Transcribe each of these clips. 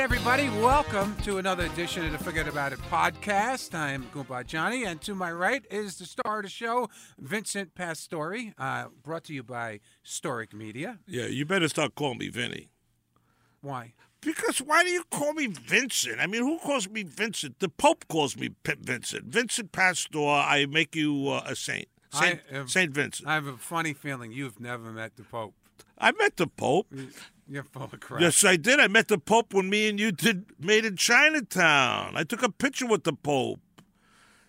everybody. Welcome to another edition of the Forget About It podcast. I'm Goomba Johnny, and to my right is the star of the show, Vincent Pastore, uh, brought to you by Storic Media. Yeah, you better start calling me Vinny. Why? Because why do you call me Vincent? I mean, who calls me Vincent? The Pope calls me P- Vincent. Vincent Pastor, I make you uh, a saint. Saint, I am- saint Vincent. I have a funny feeling you've never met the Pope. I met the Pope. You're full of crap. Yes, I did. I met the Pope when me and you did Made in Chinatown. I took a picture with the Pope.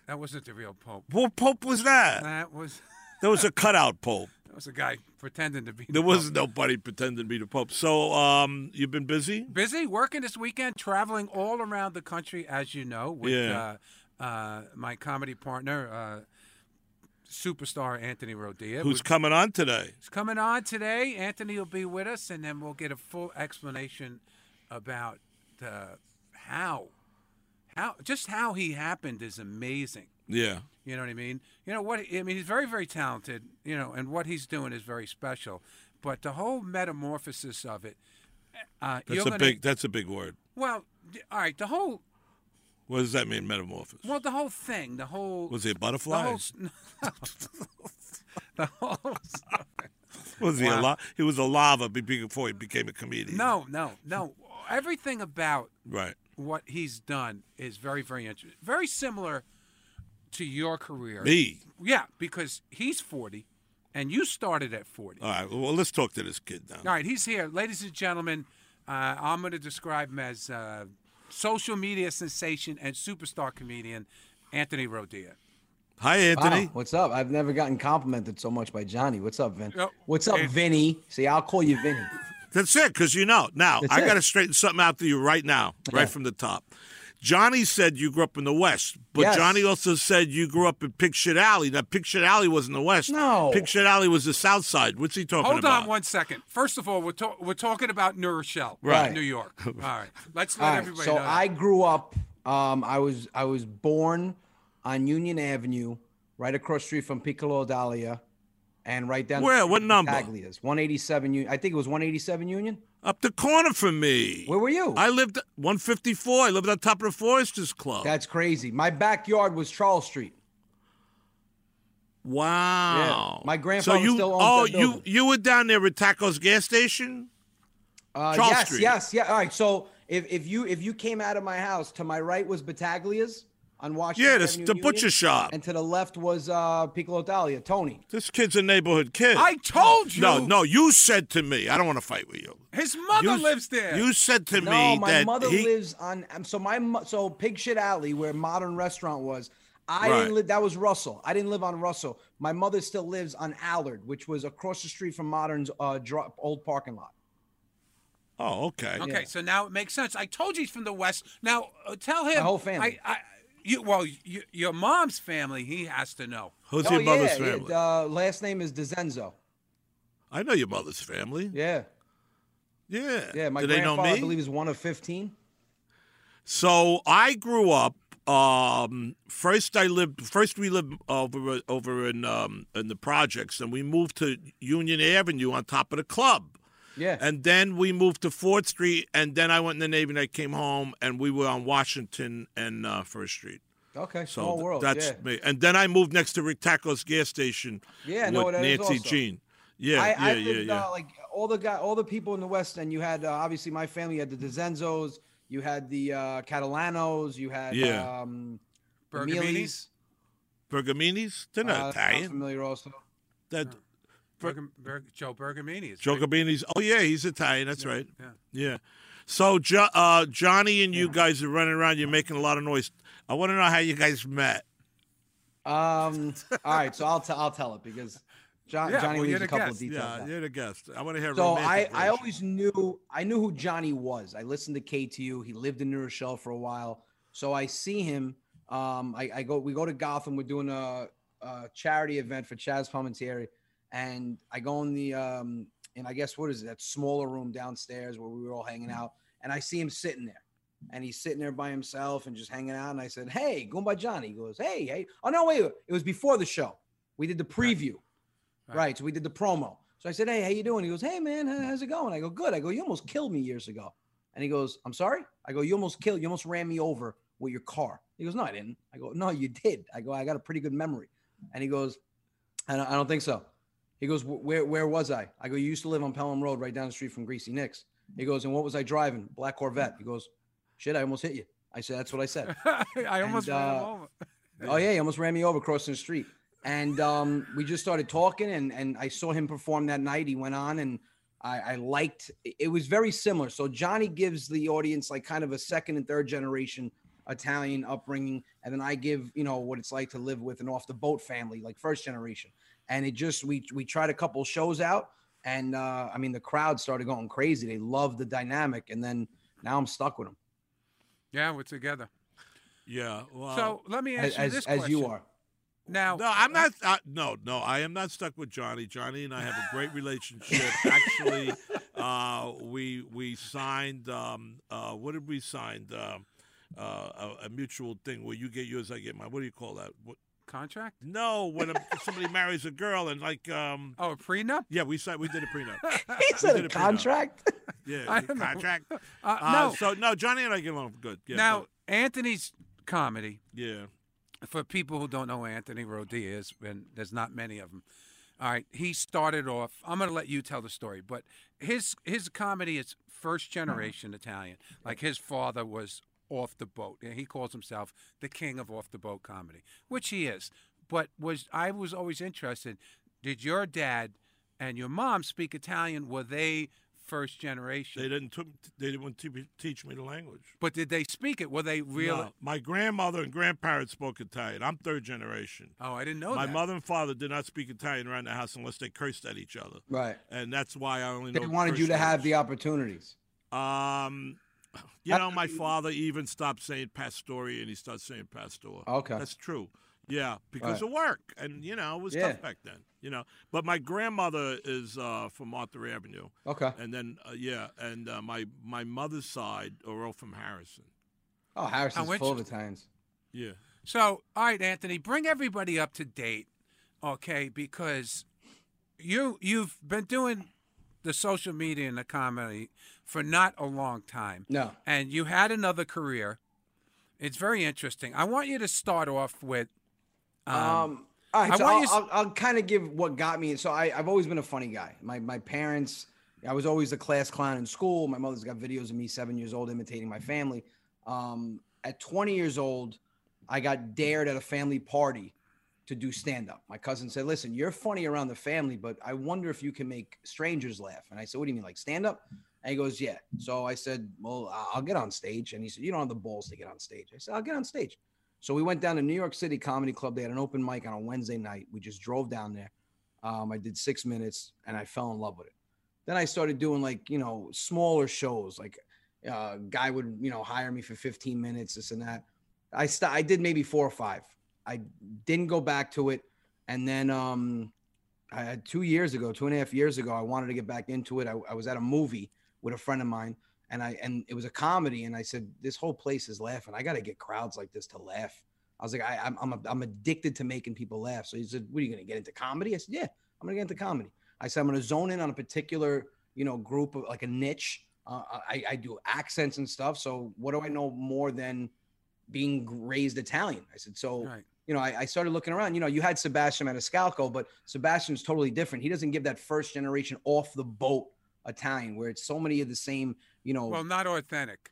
That wasn't the real Pope. What Pope was that? That was There was a cutout Pope. that was a guy pretending to be. the There was Pope. nobody pretending to be the Pope. So, um, you've been busy? busy working this weekend, traveling all around the country, as you know, with Yeah. uh, uh, my comedy partner, uh, superstar Anthony Rodia. Who's coming on today? He's coming on today. Anthony will be with us, and then we'll get a full explanation about uh, how, how, just how he happened is amazing. Yeah. You know what I mean? You know what? I mean, he's very, very talented. You know, and what he's doing is very special. But the whole metamorphosis of it, uh, That's a gonna, big. That's a big word. Well, all right. The whole, What does that mean, metamorphosis? well, the whole thing, the whole, Was he a the butterfly? whole, s- the whole. was he a Wow. la- He was a lava before he became a comedian. No, no, no. Everything about Right. what he's done is very, very interesting. Very similar to your career. Me. Yeah, because he's 40 and you started at 40. All right. Well, let's talk to this kid now. All right, he's here. Ladies and gentlemen, uh, I'm going to describe him as uh, social media sensation and superstar comedian Anthony Rodia. Hi, Anthony. Wow, what's up? I've never gotten complimented so much by Johnny. What's up, Vin? Yo, what's up, and- Vinny? See, I'll call you Vinny. That's it, because you know. Now, That's I got to straighten something out to you right now, right Yeah. from the top. Johnny said you grew up in the West, but Yes. Johnny also said you grew up in Pig Alley. Now, Pig Alley wasn't the West. No. Pig Alley was the South Side. What's he talking Hold about? Hold on one second. First of all, we're, ta- we're talking about New Rochelle, Right. New York. All right, let's let All right, everybody so know. that. I grew up. Um, I was I was born on Union Avenue, right across the street from Piccolo Dahlia, and right down. the Where? street What number? Taglia's 187. Union. I think it was 187 Union. Up the corner from me. Where were you? I lived 154. I lived on top of the Foresters Club. That's crazy. My backyard was Charles Street. wow. Yeah. My grandfather so you, still owns Oh, that you building. you you were down there at Taco's gas station. Uh, Charles yes, Street. yes, yeah. All right. So if, if you if you came out of my house, to my right was Battaglia's on Washington. Yeah, the, Avenue the Union, butcher shop. and to the left was uh, Piccolo Dahlia, Tony. This kid's a neighborhood kid. I told you. No, no, you said to me. I don't want to fight with you. His mother You- lives there. You said to No, me my that mother he, lives on. um, So my so Pig Shit Alley, where Modern Restaurant was. I Right. didn't live. That was Russell. I didn't live on Russell. My mother still lives on Allard, which was across the street from Modern's uh, dro- old parking lot. Oh, okay. Okay, Yeah. so now it makes sense. I told you he's from the West. Now uh, tell him. My whole family. I, I, you, well, you, your mom's family. He has to know. Who's oh your mother's yeah, family? yeah. Uh, last name is DeZenzo. I know your mother's family. Yeah, Yeah. yeah. My Do they know grandfather, me? I believe, is one of fifteen. So I grew up. Um, first, I lived. First, we lived over over in um, in the projects, and we moved to Union Avenue on top of the club. Yeah. And then we moved to Fourth Street, and then I went in the Navy, and I came home, and we were on Washington and uh, First Street. okay. So Small th- world. that's yeah. me. And then I moved next to Rick Taco's gas station. Yeah, with know what that is Nancy also. Jean. Yeah, I, yeah, I yeah, lived, yeah. Uh, like all the guy, all the people in the West End. You had uh, obviously my family. You had the DeZenzos. You had the uh, Catalanos. You had Yeah. um, the Bergamini's. Bergamini's? They're not Uh, sounds Italian. familiar also. That Bergam, Berg, Joe Bergamini. is Joe big. Gabini's. Oh yeah, he's Italian. That's right. Yeah. Yeah. So jo- uh, Johnny and you guys are running around. You're making a lot of noise. I want to know how you guys met. Um, all right, so I'll tell I'll tell it because John, Yeah, Johnny well, you're leaves a couple guest. of details. Yeah, out. you're the guest. I want to hear. So I, romantic I always knew I knew who Johnny was. I listened to KTU. He lived in New Rochelle for a while. So I see him. Um, I, I go we go to Gotham. We're doing a, a charity event for Chazz Palminteri, and I go in the um and I guess what is it that smaller room downstairs where we were all hanging out, and I see him sitting there. And he's sitting there by himself and just hanging out. And I said, Hey, going by Johnny. He goes, Hey, hey. Oh, no, wait. It was before the show. We did the preview. Right. Right. So we did the promo. So I said, "Hey, how you doing?" He goes, "Hey, man, how's it going?" I go, "Good." I go, "You almost killed me years ago." And he goes, I'm sorry. I go, you almost killed, you almost ran me over with your car. He goes, no, I didn't. I go, no, you did. I go, I got a pretty good memory. And he goes, I don't think so. He goes, where, where was I? I go, you used to live on Pelham Road, right down the street from Greasy Nicks. He goes, and what was I driving? Black Corvette. He goes, shit, I almost hit you. I said, that's what I said. I almost And, ran him uh, over. Oh yeah, he almost ran me over crossing the street. And um, we just started talking, and and I saw him perform that night. He went on, and I, I liked. It was very similar. So Johnny gives the audience like kind of a second and third generation Italian upbringing, and then I give you know what it's like to live with an off the boat family, like first generation. And it just we we tried a couple shows out, and uh, I mean the crowd started going crazy. They loved the dynamic, and then now I'm stuck with them Yeah, we're together. Yeah. Well, so let me as ask you as, this as you are. Now, No, I'm not. Uh, no, no, I am not stuck with Johnny. Johnny and I have a great relationship. Actually, uh, we we signed. Um, uh, what did we sign? Um, uh, a, a mutual thing where you get yours, I get mine. What do you call that? What, contract? no, when a, somebody marries a girl and like, um, Oh, a prenup? yeah, we signed. We did a prenup. He said did a a prenup. contract. Yeah, I don't know. contract. Uh, Uh, no. So no, Johnny and I get along good. Yeah, now, Anthony's comedy. yeah. for people who don't know who Anthony Rodia is, and there's not many of them. All right, he started off. I'm going to let you tell the story, but his his comedy is first generation Italian. Like his father was off the boat. and He calls himself the king of off the boat comedy, which he is. But was I was always interested. Did your dad and your mom speak Italian? Were they first generation? They didn't. T- they didn't te- teach me the language. but did they speak it? Were they real? No, my grandmother and grandparents spoke Italian. I'm third generation. Oh, I didn't know that. my that. mother and father did not speak Italian around the house unless they cursed at each other, Right. and that's why I only They know. wanted you curse to have the opportunities. Um, you know, my father even stopped saying Pastori and he started saying Pastor. Okay. that's true. Yeah, because Right. of work, and you know it was Yeah. tough back then. You know, but my grandmother is uh, from Arthur Avenue, Okay. and then uh, yeah, and uh, my my mother's side are all from Harrison. Oh, Harrison's which- full of Italians. Yeah. So, all right, Anthony, bring everybody up to date, okay? Because you you've been doing the social media and the comedy for not a long time, No. and you had another career. It's very interesting. I want you to start off with. Um, Um, all right, I so want I'll, I'll, I'll kind of give what got me. So I, I've always been a funny guy. My my parents, I was always a class clown in school. My mother's got videos of me seven years old imitating my family. Um, at 20 years old, I got dared at a family party to do stand up. My cousin said, "Listen, you're funny around the family, but I wonder if you can make strangers laugh." And I said, "What do you mean, like stand up?" And he goes, "Yeah." So I said, "Well, I'll get on stage." And he said, "You don't have the balls to get on stage." I said, "I'll get on stage." So we went down to New York City Comedy Club. They had an open mic on a Wednesday night. We just drove down there. Um, I did six minutes and I fell in love with it. Then I started doing like you know smaller shows. Like uh, guy would you know hire me for 15 minutes, this and that. I st- I did maybe four or five. I didn't go back to it, and then um, I had two years ago, two and a half years ago, I wanted to get back into it. I, I was at a movie with a friend of mine, and I and it was a comedy, and I said, "This whole place is laughing. I got to get crowds like this to laugh." I was like, I, "I'm I'm, a, I'm addicted to making people laugh." So he said, "What are you going to get into comedy?" I said, "Yeah, I'm going to get into comedy." I said, "I'm going to zone in on a particular you know group of like a niche. Uh, I, I do accents and stuff. So what do I know more than being raised Italian?" I said, "So." right. You know, I, I started looking around. You know, you had Sebastian Maniscalco, but Sebastian's totally different. He doesn't give that first generation off the boat Italian where it's so many of the same, you know, Well, not authentic.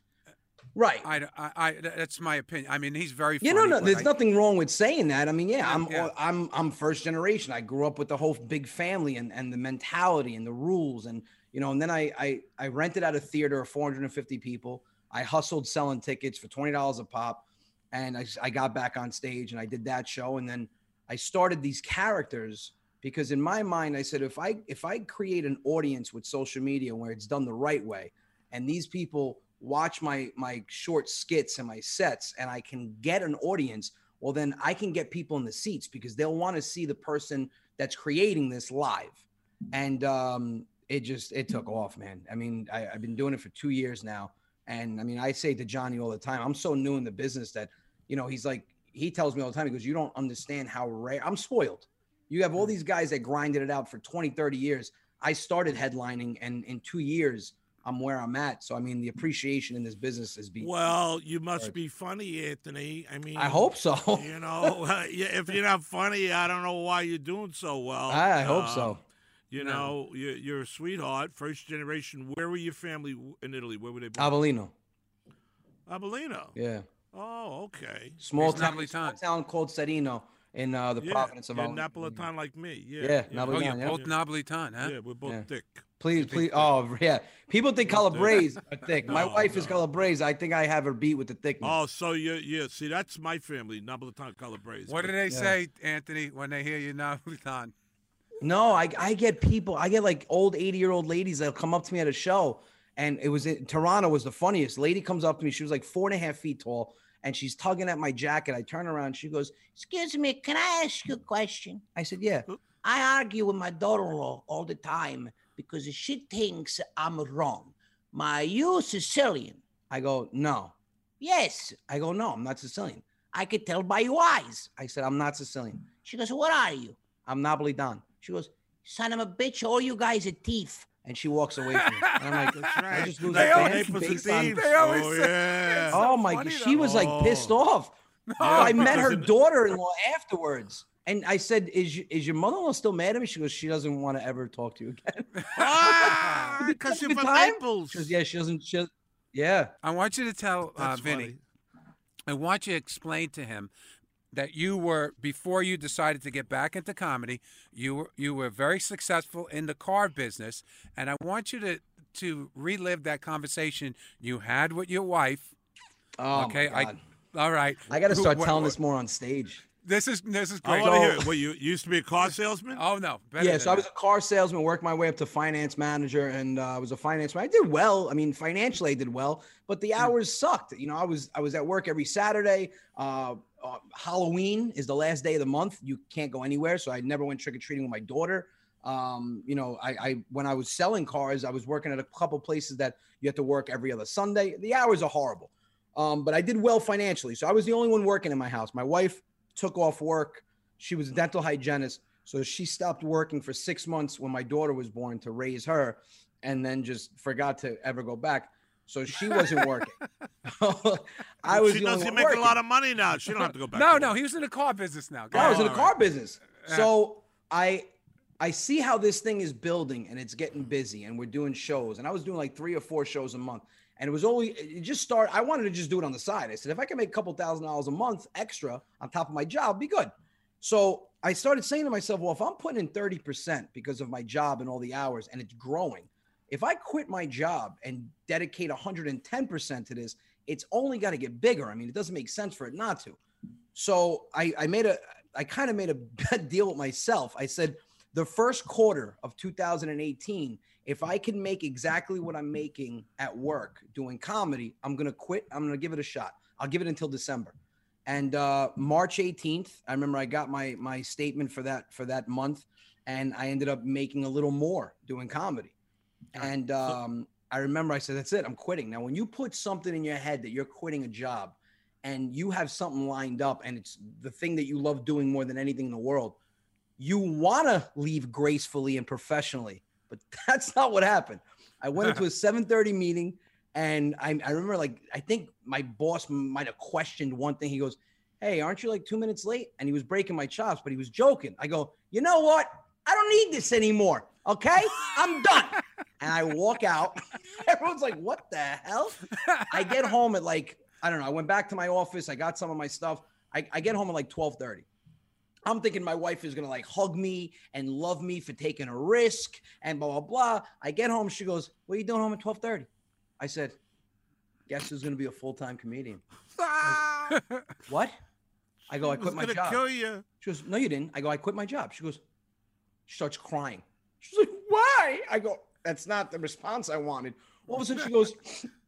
right. I, I, I, that's my opinion. I mean, he's very. Yeah, funny, no, no. There's I- nothing wrong with saying that. I mean, yeah, Yeah, I'm, yeah. I'm, I'm first generation. I grew up with the whole big family and and the mentality and the rules and you know. And then I I I rented out a theater of 450 people. I hustled selling tickets for twenty dollars a pop, and I I got back on stage and I did that show. And then I started these characters because in my mind I said if I if I create an audience with social media where it's done the right way, and these people watch my my short skits and my sets and I can get an audience, well then I can get people in the seats because they'll want to see the person that's creating this live. And um it just it took off, man. I mean, I, I've been doing it for two years now. And I mean, I say to Johnny all the time, I'm so new in the business that, you know, he's like, he tells me all the time, he goes, You don't understand how rare I'm spoiled. You have all these guys that grinded it out for 20, 30 years. I started headlining, and in two years, I'm where I'm at. So I mean, the appreciation in this business is be. Well, you must be funny, Anthony. I mean, I hope so. You know, if you're not funny, I don't know why you're doing so well. I, hope Um, so. You No. know, you're, you're a sweetheart, first generation. Where were your family in Italy? Where were they born? Avellino. Avellino. Yeah. Oh, okay. Small town, small town called Serino in uh, the yeah, province of yeah, Avellino. Napolitan like me. Yeah, Yeah, Oh, Napolitan, you're yeah. both Napolitan, huh? Yeah, we're both Yeah. thick. Please, please. Oh, yeah. People think Calabrese are thick. My No, wife is no. Calabrese. I think I have her beat with the thickness. Oh, so you yeah. See, that's my family, Napolitan Calabrese. What but- do they Yeah. say, Anthony, when they hear you Napolitan? No, I, I get people, I get like old 80 year old ladies that'll come up to me at a show. And it was in Toronto was the funniest. Lady comes up to me. She was like four and a half feet tall and she's tugging at my jacket. I turn around. She goes, Excuse me, can I ask you a question? I said, Yeah. I argue with my daughter-in-law all the time because she thinks I'm wrong. My you Sicilian? I go, No. Yes, I go, No, I'm not Sicilian. I could tell by your eyes. I said, I'm not Sicilian. She goes, What are you? I'm Napolitan. She goes, Son of a bitch, all you guys are thief. And she walks away from me. And I'm like, That's I just lose They a always- fan Naples based on- They always oh, yeah. so Oh my god, she was like pissed Oh. off. I met her daughter-in-law afterwards, and I said, "Is is your mother-in-law still mad at me?" She goes, "She doesn't want to ever talk to you again." Ah, because you you're from? Naples. She goes, "Yeah, she doesn't." She, yeah, I want you to tell uh, Vinny, funny. I want you to explain to him that you were before you decided to get back into comedy, you were you were very successful in the car business, and I want you to to relive that conversation you had with your wife. Oh okay, my God. I all right. I, got to start what- telling what- this more on stage. This is this is I great. want to hear it. Well, you you used to be a car salesman. Oh no, better yeah, than so I was a car salesman, worked my way up to finance manager, and uh, I was a finance. Man- I did well. I mean, financially, I did well, but the Hmm. hours sucked. You know, I was I was at work every Saturday. Uh, uh, Halloween is the last day of the month. You can't go anywhere, so I never went trick or treating with my daughter. Um, you know, I, I when I was selling cars, I was working at a couple places that you have to work every other Sunday. The hours are horrible, um, but I did well financially. So I was the only one working in my house. My wife took off work. She was a dental hygienist. So she stopped working for six months when my daughter was born to raise her and then just forgot to ever go back. So she wasn't working. I was she the knows you make working. a lot of money now. She don't have to go back. No, to no, work. he was in the car business now. Go I was in the car business. Yeah. So I I see how this thing is building and it's getting busy and we're doing shows. And I was doing like three or four shows a month. And it was only it just started. I wanted to just do it on the side. I said, if I can make a couple thousand dollars a month extra on top of my job, be good. So I started saying to myself, well, if I'm putting in 30% because of my job and all the hours and it's growing, if I quit my job and dedicate 110% to this, it's only got to get bigger. I mean, it doesn't make sense for it not to. So I, I made a, I kind of made a bad deal with myself. I said, the first quarter of 2018, if I can make exactly what I'm making at work doing comedy, I'm going to quit. I'm going to give it a shot. I'll give it until December. And uh, March 18th, I remember I got my my statement for that for that month, and I ended up making a little more doing comedy. And um, I remember I said, "That's it. I'm quitting." Now, when you put something in your head that you're quitting a job, and you have something lined up, and it's the thing that you love doing more than anything in the world, you want to leave gracefully and professionally, but that's not what happened. I went into a 7:30 meeting, and I, I remember like I think my boss might have questioned one thing. He goes, "Hey, aren't you like two minutes late?" And he was breaking my chops, but he was joking. I go, "You know what? I don't need this anymore. Okay, I'm done." and I walk out. Everyone's like, "What the hell?" I get home at like I don't know. I went back to my office. I got some of my stuff. I, I get home at like 12:30. I'm thinking my wife is gonna like hug me and love me for taking a risk and blah blah blah. I get home, she goes, "What are you doing home at 12:30?" I said, "Guess who's gonna be a full time comedian?" What? I go, "I quit my job." kill you. She goes, "No, you didn't." I go, "I quit my job." She goes, she starts crying. She's like, "Why?" I go, "That's not the response I wanted." All of a sudden, she goes,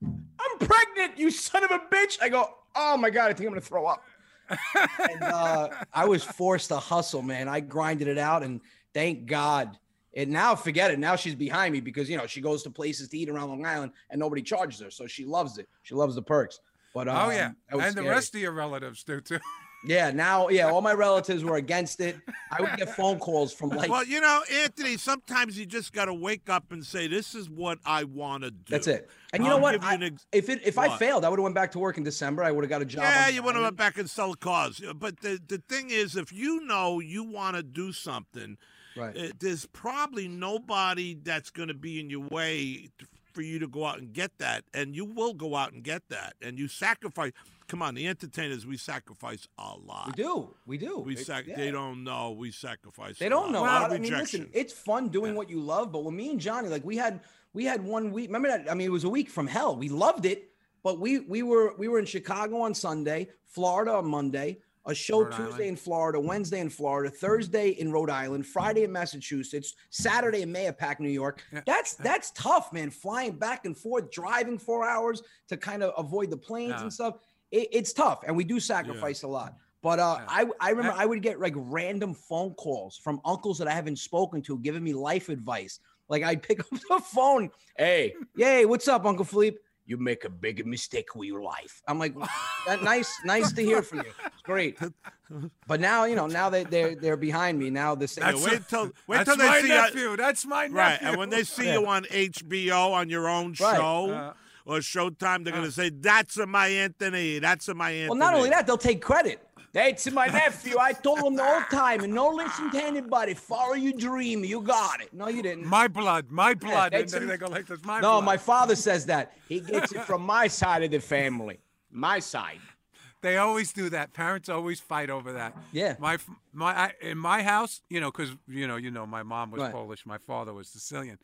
"I'm pregnant, you son of a bitch." I go, "Oh my god, I think I'm gonna throw up." and uh, I was forced to hustle, man. I grinded it out, and thank God. And now, forget it. Now she's behind me because you know she goes to places to eat around Long Island, and nobody charges her, so she loves it. She loves the perks. But Oh um, yeah, that was and the rest of your relatives do too. Yeah, now, yeah, all my relatives were against it. I would get phone calls from like, Well, you know, Anthony, sometimes you just got to wake up and say, "This is what I want to do." that's it. And you know I'll what? you I- ex- if it if I failed, I would have went back to work in December. I would have got a job. Yeah, you would have went back and sell cars. But the the thing is, if you know you want to do something, Right. uh, there's probably nobody that's going to be in your way for you to go out and get that, and you will go out and get that, and you sacrifice. Come on, the entertainers, we sacrifice a lot. We do. We do. We It- sac- yeah. They don't know we sacrifice. They don't lot. know. A I, lot of I mean, listen, it's fun doing what you love. But when me and Johnny, like we had, we had one week. Remember that? I mean, it was a week from hell. We loved it, but we we were we were in Chicago on Sunday, Florida on Monday, a show Rhode Tuesday Island. in Florida, Wednesday in Florida, Thursday in Rhode Island, Friday in Massachusetts, Saturday in Mahopac, New York. That's that's tough, man. Flying back and forth, driving four hours to kind of avoid the planes Yeah. and stuff. It, it's tough, and we do sacrifice a lot. But uh, Yeah. I I remember I- I would get like random phone calls from uncles that I haven't spoken to, giving me life advice. Like I'd pick up the phone, hey, yay, what's up, Uncle Philippe? You make a big mistake with your life. I'm like, that nice, nice to hear from you. It's great. But now, you know, now they they're they're behind me. Now the same. Yeah, That's wait till wait till they my see you. nephew. That's my nephew. Right, and when they see you on HBO on your own Right. show Uh, or Showtime, they're uh. going to say, "That's a my Anthony. That's a my Anthony." Well, not only that, they'll take credit. That's my nephew. I told him the whole time, and no listen to anybody. Follow your dream. You got it. No, you didn't. my blood, my blood. and that's then they go like this. My no, blood. my father says that. He gets it from my side of the family. My side. They always do that. Parents always fight over that. Yeah. My my I, in my house, you know, because you know, you know, my mom was Right. Polish, my father was Sicilian,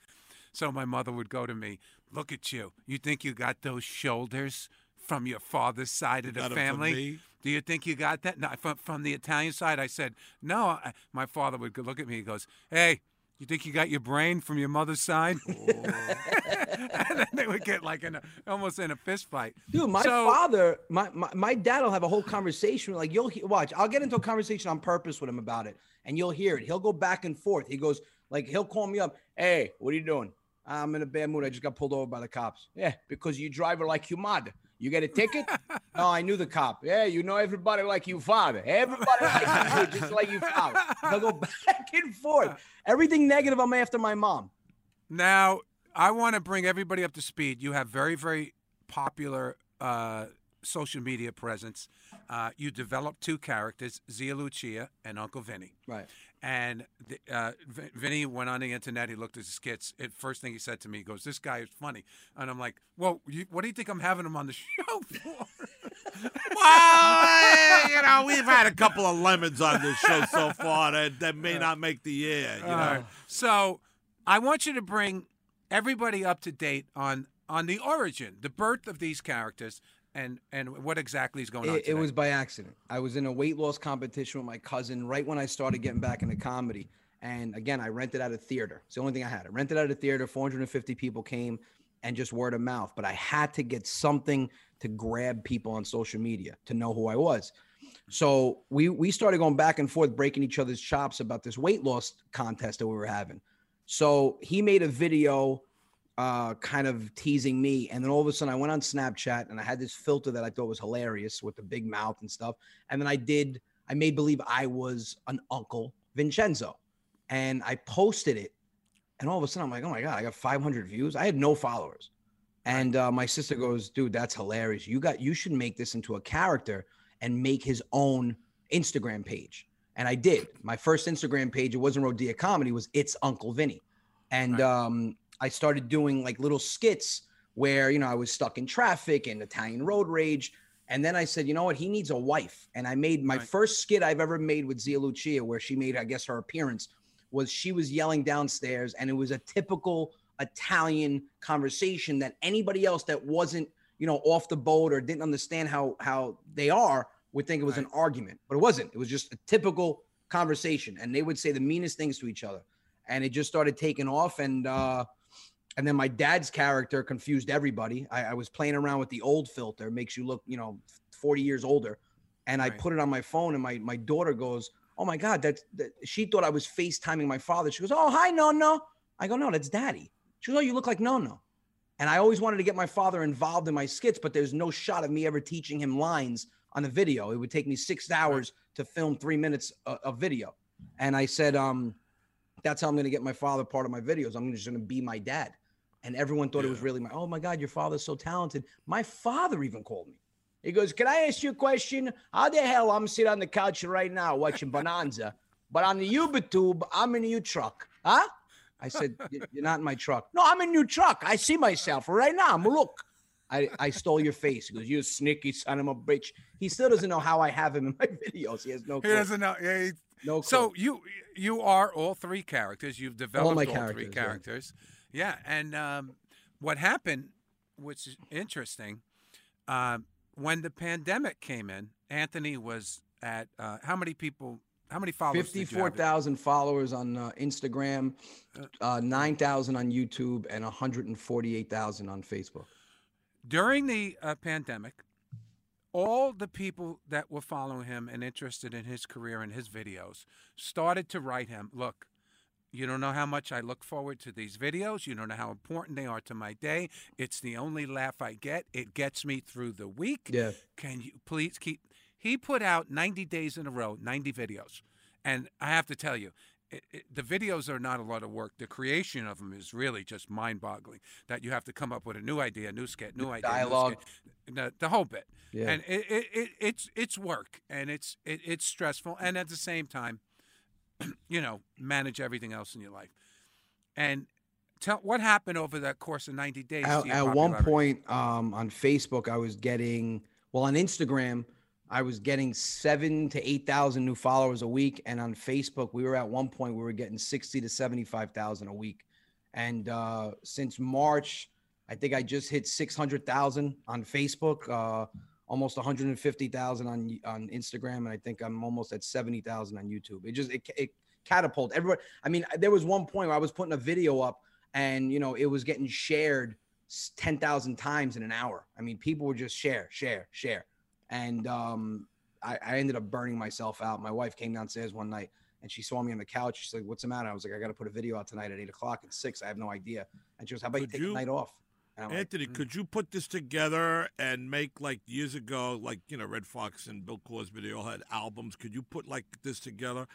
so my mother would go to me. Look at you. You think you got those shoulders from your father's side of the got 'em from family? Do you think you got that? No, from, from the Italian side, I said no. I, my father would look at me. He goes, "Hey, you think you got your brain from your mother's side?" and then they would get like in a, almost in a fist fight. Dude, my So- father, my, my my dad will have a whole conversation. Like you'll he- watch. I'll get into a conversation on purpose with him about it, and you'll hear it. He'll go back and forth. He goes like he'll call me up. Hey, what are you doing? I'm in a bad mood. I just got pulled over by the cops. Yeah, because you drive like your mother. You get a ticket? no, I knew the cop. Yeah, you know everybody like you father. Everybody like you, just like you father. They'll go back and forth. Everything negative I'm after my mom. Now, I want to bring everybody up to speed. You have very, very popular uh, social media presence. Uh, you developed two characters, Zia Lucia and Uncle Vinny. Right. And the, uh, Vin- Vinny went on the internet. He looked at the skits. It, first thing he said to me, he goes, "This guy is funny." And I'm like, "Well, you, what do you think I'm having him on the show for?" Well, you know, we've had a couple of lemons on this show so far that, that may not make the air. You know, All right. So I want you to bring everybody up to date on on the origin, the birth of these characters, and and what exactly is going on. It, it was by accident. I was in a weight loss competition with my cousin right when I started getting back into comedy. And again, I rented out a theater. It's the only thing I had. I rented out a theater. 450 people came, and just word of mouth. But I had to get something to grab people on social media to know who I was. So we we started going back and forth, breaking each other's chops about this weight loss contest that we were having. So he made a video uh, kind of teasing me. And then all of a sudden, I went on Snapchat and I had this filter that I thought was hilarious with the big mouth and stuff. And then I did, I made believe I was an uncle Vincenzo. And I posted it. And all of a sudden, I'm like, oh my God, I got 500 views. I had no followers. And uh, my sister goes, dude, that's hilarious. You got, you should make this into a character and make his own Instagram page. And I did. My first Instagram page, it wasn't Rodia Comedy, it was It's Uncle Vinny. And Right. um, I started doing like little skits where, you know, I was stuck in traffic and Italian road rage. And then I said, you know what? He needs a wife. And I made my Right. first skit I've ever made with Zia Lucia, where she made, I guess, her appearance, was she was yelling downstairs. And it was a typical Italian conversation that anybody else that wasn't, you know, off the boat or didn't understand how how they are would think it was an argument. But it wasn't. It was just a typical conversation. And they would say the meanest things to each other. And it just started taking off. And uh and then my dad's character confused everybody. I, I was playing around with the old filter, makes you look, you know, 40 years older. And I put it on my phone, and my my daughter goes, "Oh my god, that's that." She thought I was FaceTiming my father. She goes, "Oh hi, no, no." I go, "No, that's daddy." She goes, "Oh, you look like no, no." And I always wanted to get my father involved in my skits, but there's no shot of me ever teaching him lines on the video. It would take me six hours to film three minutes of, of video. And I said, um, that's how I'm going to get my father part of my videos. I'm just going to be my dad. And everyone thought it was really my, oh my God, your father's so talented. My father even called me. He goes, Can I ask you a question? How the hell I'm sitting on the couch right now watching Bonanza, but on the YouTube, I'm in a new truck. Huh? I said, You're not in my truck. No, I'm in a new truck. I see myself right now. I'm look. I, I stole your face. He goes, You sneaky son of a bitch. He still doesn't know how I have him in my videos. He has no clue. He doesn't know. Yeah, he- no clue. so you you are all three characters. You've developed all, my three characters, yeah. characters. Yeah, and um, what happened, which is interesting, um, when the pandemic came in, Anthony was at uh, how many people? How many followers? have? 54,000 followers on uh, Instagram, uh, 9,000 on YouTube, and 148,000 on Facebook. During the uh, pandemic, all the people that were following him and interested in his career and his videos started to write him, look, you don't know how much I look forward to these videos. You don't know how important they are to my day. It's the only laugh I get. It gets me through the week. Yeah. Can you please keep? He put out 90 days in a row, 90 videos. And I have to tell you, it, it, the videos are not a lot of work. The creation of them is really just mind boggling that you have to come up with a new idea, new skit, new idea, new dialogue. skit, the, the whole bit. Yeah. And it, it, it, it's, it's work and it's, it, it's stressful. And at the same time, you know, manage everything else in your life. And tell what happened over that course of 90 days. at, at one point um, on Facebook, I was getting well on Instagram, I was getting seven to eight thousand new followers a week, and on Facebook, we were at one point we were getting sixty to seventy-five thousand a week. And uh, since March, I think I just hit six hundred thousand on Facebook, uh, almost one hundred and fifty thousand on on Instagram, and I think I'm almost at seventy thousand on YouTube. It just it, it catapulted everybody. I mean, there was one point where I was putting a video up and you know it was getting shared s- 10,000 times in an hour. I mean, people would just share, share, share. And um, I, I ended up burning myself out. My wife came downstairs one night and she saw me on the couch. She's like, What's the matter? I was like, I got to put a video out tonight at eight o'clock at six. I have no idea. And she goes, How about you take you- the night off? And I'm like, Anthony, could you put this together and make like years ago, like you know, Redd Foxx and Bill Cosby, they all had albums. Could you put like this together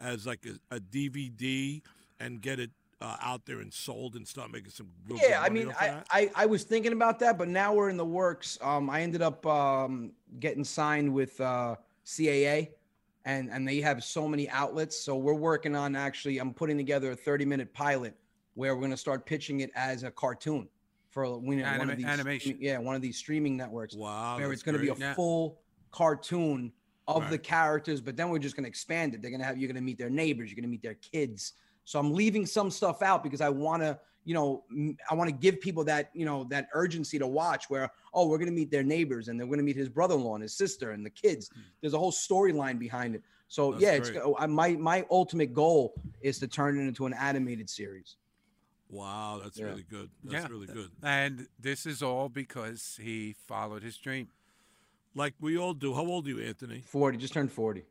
as like a, a DVD and get it uh, out there and sold and start making some real good yeah, I mean, I. I, I was thinking about that, but now we're in the works. Um, I ended up um, getting signed with uh, CAA, and and they have so many outlets. So we're working on actually. I'm putting together a 30 minute pilot where we're going to start pitching it as a cartoon for you know, one of these animation. streaming- yeah, one of these streaming networks wow, where it's going to be a. Yeah. full cartoon of the characters, but then we're just going to expand it. They're going to have you're going to meet their neighbors, you're going to meet their kids. So I'm leaving some stuff out because I want to, you know, I want to give people that, you know, that urgency to watch where, oh, we're going to meet their neighbors and they're going to meet his brother-in-law and his sister and the kids. Hmm. There's a whole storyline behind it. So That's yeah, it's great. go- I- my my ultimate goal is to turn it into an animated series. Wow, that's Yeah. really good. That's Yeah. really good. And this is all because he followed his dream. Like we all do. How old are you, Anthony? 40, just turned 40.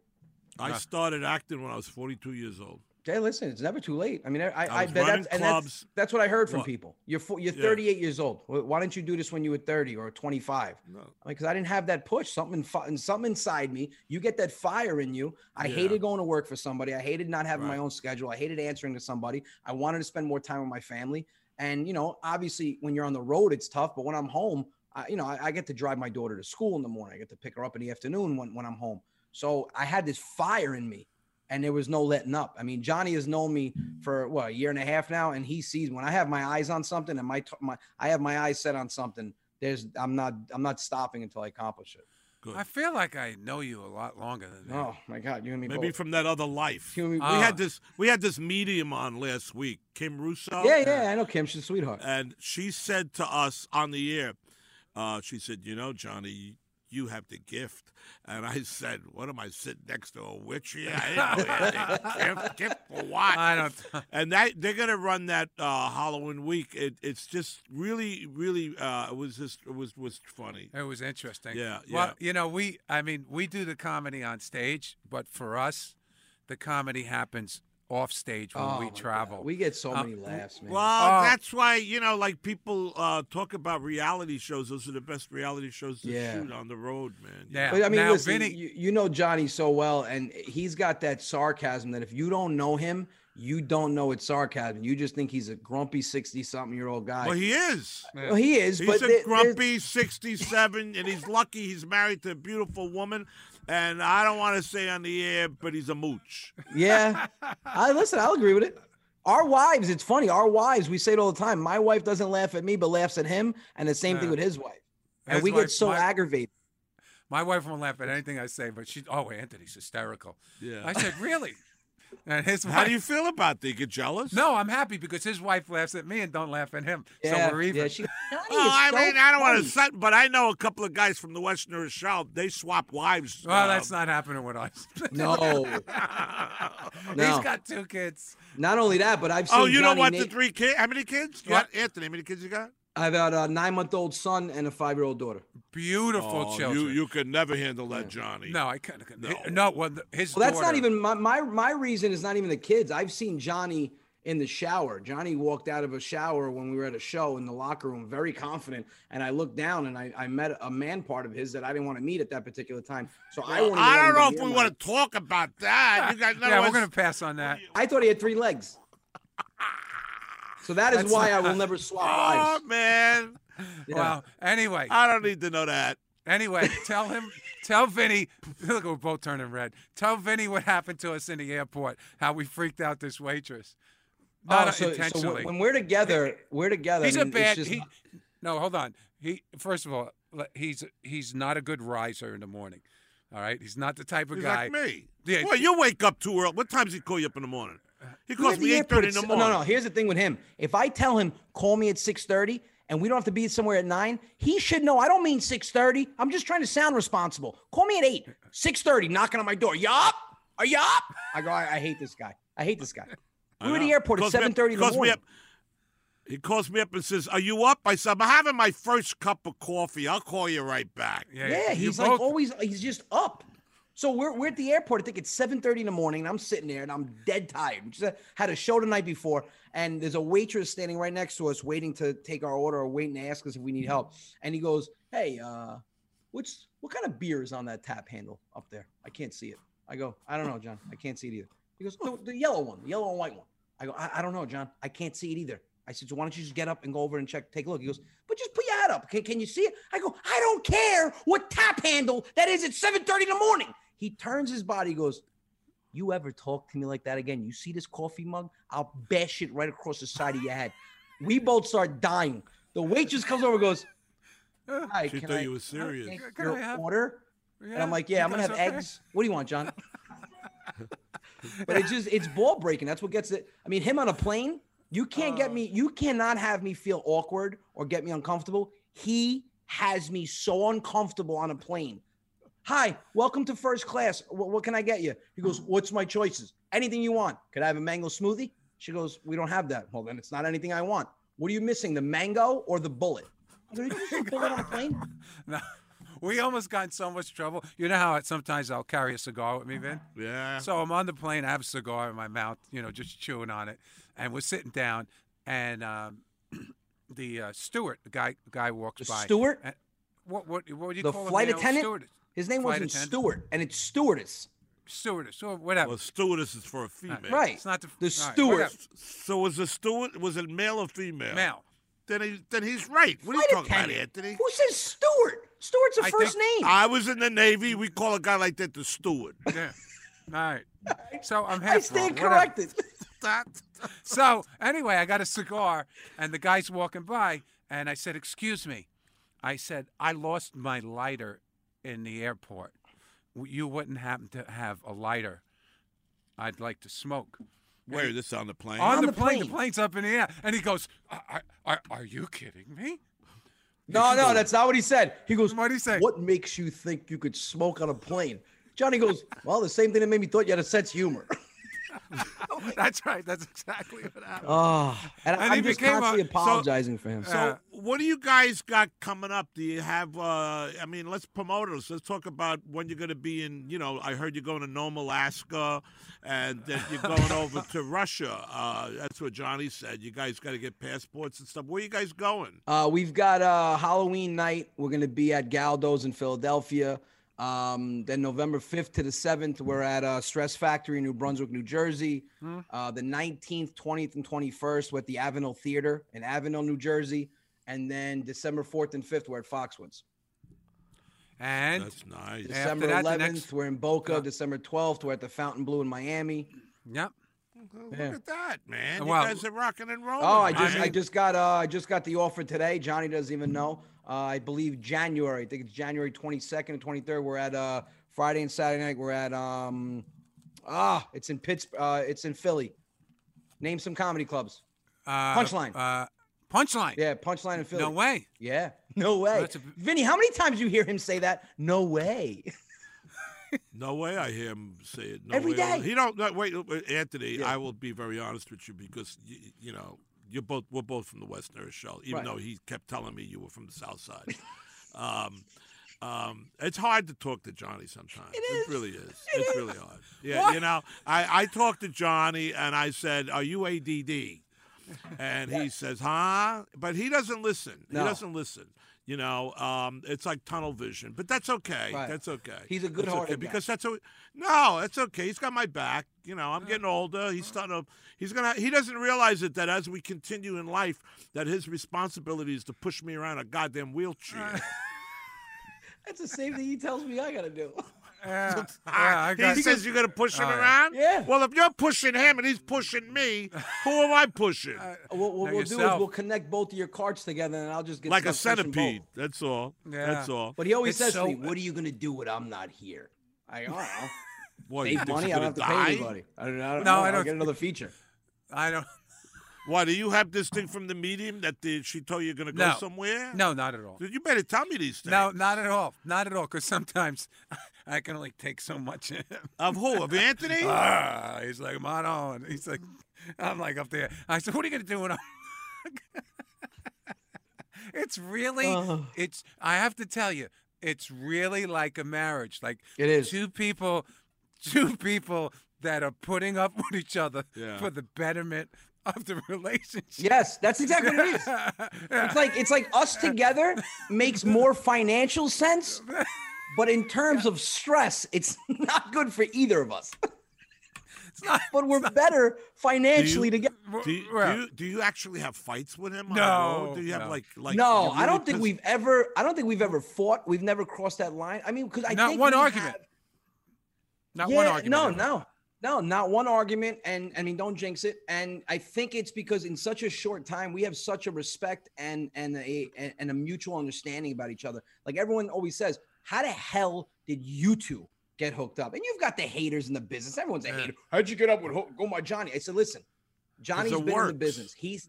I Yeah. started acting when I was 42 years old. Hey, listen, it's never too late. I mean, I, I, I bet that's, and that's, that's what I heard from What? people. You're fo- you're Yeah. 38 years old. Why didn't you do this when you were 30 or 25? No. Because I didn't have that push. Something, something inside me. You get that fire in you. I Yeah. hated going to work for somebody. I hated not having my own schedule. I hated answering to somebody. I wanted to spend more time with my family. And you know, obviously, when you're on the road, it's tough. But when I'm home, I, you know, I, I get to drive my daughter to school in the morning. I get to pick her up in the afternoon when, when I'm home. So I had this fire in me and there was no letting up. I mean, Johnny has known me for what a year and a half now, and he sees when I have my eyes on something and my my I have my eyes set on something. There's I'm not I'm not stopping until I accomplish it. Good. I feel like I know you a lot longer than that. Oh my God, you and me Maybe both. from that other life. You and me- we had this. We had this medium on last week, Kim Russo. yeah, yeah, I know Kim. She's a sweetheart. And she said to us on the air, uh, she said, "You know, Johnny, you have the gift." And I said, "What am I sitting next to a witch here? I didn't know we had the gift. Gift for what?" I don't. and that they're gonna run that uh, Halloween week. It, it's just really, really. Uh, it was just it was was funny. It was interesting. Yeah, Well, yeah. you know, we, I mean, we do the comedy on stage, but for us, the comedy happens off stage when Oh, we my God. travel. We get so Uh, many laughs, man. Well, Oh. that's why you know, like people uh, talk about reality shows. Those are the best reality shows to Yeah. shoot on the road, man. yeah. But I mean, now, listen, Vinny, you, you know Johnny so well, and he's got that sarcasm that if you don't know him, you don't know it's sarcasm. You just think he's a grumpy sixty-something-year-old guy. Well, he is. Yeah. Well, he is, He's but a there- there's- grumpy 67, and he's lucky he's married to a beautiful woman. And I don't want to say on the air, but he's a mooch. Yeah. I listen, I'll agree with it. Our wives, it's funny. Our wives, we say it all the time. My wife doesn't laugh at me, but laughs at him, and the same thing with his wife. And His we wife- get so my- aggravated. my wife won't laugh at anything I say, but she, oh, Anthony's hysterical. Yeah. I said, really? And his How do you feel about that? You get jealous? No, I'm happy because his wife laughs at me and don't laugh at him. Yeah, so we're even. yeah. She, Oh, I so mean, I don't want to set, but I know a couple of guys from the Western Rochelle. They swap wives. well, uh, that's not happening with us. No, he's got two kids. not only that, but I've seen. Oh, you Johnny know what? Na- The three kids? How many kids? You got Anthony? How many kids you got? I've got a nine-month-old son and a five-year-old daughter. Beautiful Oh, children. you you could never handle that, Johnny. no, I can't. No. No, no well, the- his Well, that's not even my, my my reason is not even the kids. I've seen Johnny in the shower. Johnny walked out of a shower when we were at a show in the locker room, very confident. And I looked down and I, I met a man part of his that I didn't want to meet at that particular time. So I Well, wanted. I don't know if we want to talk about that. You guys, Yeah, we're gonna pass on that. I thought he had three legs. So that is That's why I will never swap Oh wives. man, Yeah. Well, anyway, I don't need to know that. anyway, tell him, tell Vinny. Look, we're both turning red. Tell Vinny what happened to us in the airport. How we freaked out this waitress. Not Oh, so, so intentionally. when we're together, we're together. he's I a mean, it's bad. just- He, no, hold on. He first of all, he's he's not a good riser in the morning. All right, he's not the type of He's guy. like me. Yeah. Well, you wake up too early. What times he call you up in the morning? He calls me the eight airport thirty in at the morning. No, no. Here's the thing with him. If I tell him call me at six thirty and we don't have to be somewhere at nine, he should know. I don't mean six thirty. I'm just trying to sound responsible. Call me at eight. Six thirty, knocking on my door. You up? Are you up? I go. I, I hate this guy. I hate this guy. I We were at the airport at Calls me up- seven thirty in the calls me morning. up- He calls me up and says, "Are you up?" I said, "I'm having my first cup of coffee. I'll call you right back." Yeah, you he's like both- always. He's just up. So we're, we're at the airport. I think it's 7:30 in the morning, and I'm sitting there and I'm dead tired. Just had a show the night before, and there's a waitress standing right next to us, waiting to take our order or waiting to ask us if we need help. And he goes, "Hey, uh, what's what kind of beer is on that tap handle up there? I can't see it." I go, "I don't know, John. I can't see it either." He goes, "The, the yellow one, the yellow and white one." I go, I, "I don't know, John. I can't see it either." I said, "So why don't you just get up and go over and check, take a look?" He goes, "But just put your head up. Can, can you see it?" I go, "I don't care what tap handle that is at 7:30 in the morning." He turns his body, he goes, "You ever talk to me like that again? You see this coffee mug? I'll bash it right across the side of your head." We both start dying. The waitress comes over, and goes, "Hi, She can thought I you were serious. take Can your I have- order?" And I'm like, "Yeah, I'm gonna have okay?" eggs. What do you want, John?" but it's just it's ball breaking. That's what gets it. I mean, him on a plane, you can't get me. Oh. You cannot have me feel awkward or get me uncomfortable. He has me so uncomfortable on a plane. Hi, welcome to first class. What, what can I get you? He goes, What's my choices? Anything you want. Could I have a mango smoothie? She goes, We don't have that. Well, then it's not anything I want. What are you missing? The mango or the bullet? I Did you just say bullet on a plane? No, we almost got in so much trouble. You know how sometimes I'll carry a cigar with me, Vin? Yeah. So I'm on the plane. I have a cigar in my mouth, you know, just chewing on it, and we're sitting down, and um, the uh, steward, the guy, guy walks The by. steward? And- what what what would you The call flight it? now? attendant? Stewardess. His name Flight wasn't attendant. Stewart, and it's stewardess. Stewardess, or whatever. Well, stewardess is for a female. Right. It's not the, The steward. whatever. So was the steward was it male or female? Male. Then he then he's right. What are you talking about. Anthony? Who says Stewart? Stewart's a I first think- name. I was in the Navy. We call a guy like that the steward. Yeah. All right. So I'm half I stand wrong, whatever. corrected. So anyway, I got a cigar, and the guy's walking by, and I said, "Excuse me," I said, "I lost my lighter in the airport. You wouldn't happen to have a lighter? I'd like to smoke." Where this on the plane? On, On the, the plane, the plane's up in the air, and he goes, "Are, are, are you kidding me?" No, no, that's not what he said. He goes, What'd he say? What makes you think you could smoke on a plane? Johnny goes, Well, the same thing that made me thought you had a sense of humor. That's right. That's exactly what happened. Oh, and, And he I'm just became a- constantly so- apologizing for him. So, Uh, what do you guys got coming up? Do you have? uh I mean, let's promote us. Let's talk about when you're going to be in. You know, I heard you're going to Nome, Alaska, and that you're going over to Russia. Uh That's what Johnny said. You guys got to get passports and stuff. Where are you guys going? Uh, we've got uh, Halloween night. We're going to be at Galdo's in Philadelphia. Um, then November 5th to the 7th, we're at uh, Stress Factory in New Brunswick, New Jersey. Uh, the 19th, 20th, and 21st, we're the Avenel Theater in Avenel, New Jersey. And then December 4th and 5th, we're at Foxwoods. And That's nice. December that, 11th, next- we're in Boca. Yeah. December 12th, we're at the Fontainebleau in Miami. yep. Look Yeah. at that, man! You Well- guys are rocking and rolling. Oh, I just I, mean- just got uh I just got the offer today. Johnny doesn't even know. Uh, I believe January. I think it's January 22nd and 23rd. We're at uh Friday and Saturday night. We're at um ah it's in Pittsburgh. Uh, it's in Philly. Name some comedy clubs. Uh, Punchline. Uh, punchline. Yeah, Punchline in Philly. No way. Yeah, no way. that's a- Vinny, how many times you hear him say that? No way. No way I hear him say it. No Every way. day. He don't. No, wait, wait, Anthony. Yeah. I will be very honest with you because you, you know you're both. We're both from the West New Rochelle, even Right. though he kept telling me you were from the South Side. um, um, it's hard to talk to Johnny sometimes. It, is. really is. it's really hard. Yeah, What? you know, I I talked to Johnny and I said, "Are you ADD?" And he says, "Huh?" But he doesn't listen. No. He doesn't listen. You know, um, it's like tunnel vision, but that's okay. Right. That's okay. He's a good-hearted okay, because that's a, no, that's okay. He's got my back. You know, I'm getting older. He's starting to. He's gonna. He doesn't realize it that as we continue in life, that his responsibility is to push me around a goddamn wheelchair. That's the same thing he tells me I gotta do. Yeah. yeah, Ah, I he got, says you're gonna push him around. Yeah. Well, if you're pushing him and he's pushing me, who am I pushing? What, what Now we'll do is we'll connect both of your cards together, and I'll just get like a stuck pushing both. centipede. That's all. Yeah. That's all. But he always It's says so- to me, "What are you gonna do when I'm not here?" I don't know. What, Save money. I don't have to gonna pay anybody. I don't, I don't No, know. I I'll don't get another feature. I don't. Why do you have this thing from the medium that the, she told you you're gonna go No. somewhere? No, not at all. You better tell me these things. No, not at all. Not at all. Because sometimes I can only take so much. Of who? Of Anthony? ah, he's like, I'm on. He's like, I'm like up there. I said, what are you gonna do when I'm? it's really, Oh. it's. I have to tell you, it's really like a marriage. Like It is. two people, two people that are putting up with each other Yeah. for the betterment of the relationship. Yes, that's exactly what it is. It's like it's like us together makes more financial sense, but in terms of stress, it's not good for either of us. It's not. But we're better financially together. Do you, do you do you actually have fights with him? No. Do you have no. like like? no, you I don't think we've ever. I don't think we've ever fought. We've never crossed that line. I mean, because I Not think one argument. have- not yeah, one argument. No, ever. no, no, not one argument. And I mean, don't jinx it. And I think it's because in such a short time, we have such a respect and and a and a mutual understanding about each other. Like everyone always says, how the hell did you two get hooked up? And you've got the haters in the business. Everyone's a Yeah. hater. How'd you get up with Ho- Goomba Johnny? I said, listen, Johnny's been in the business. He's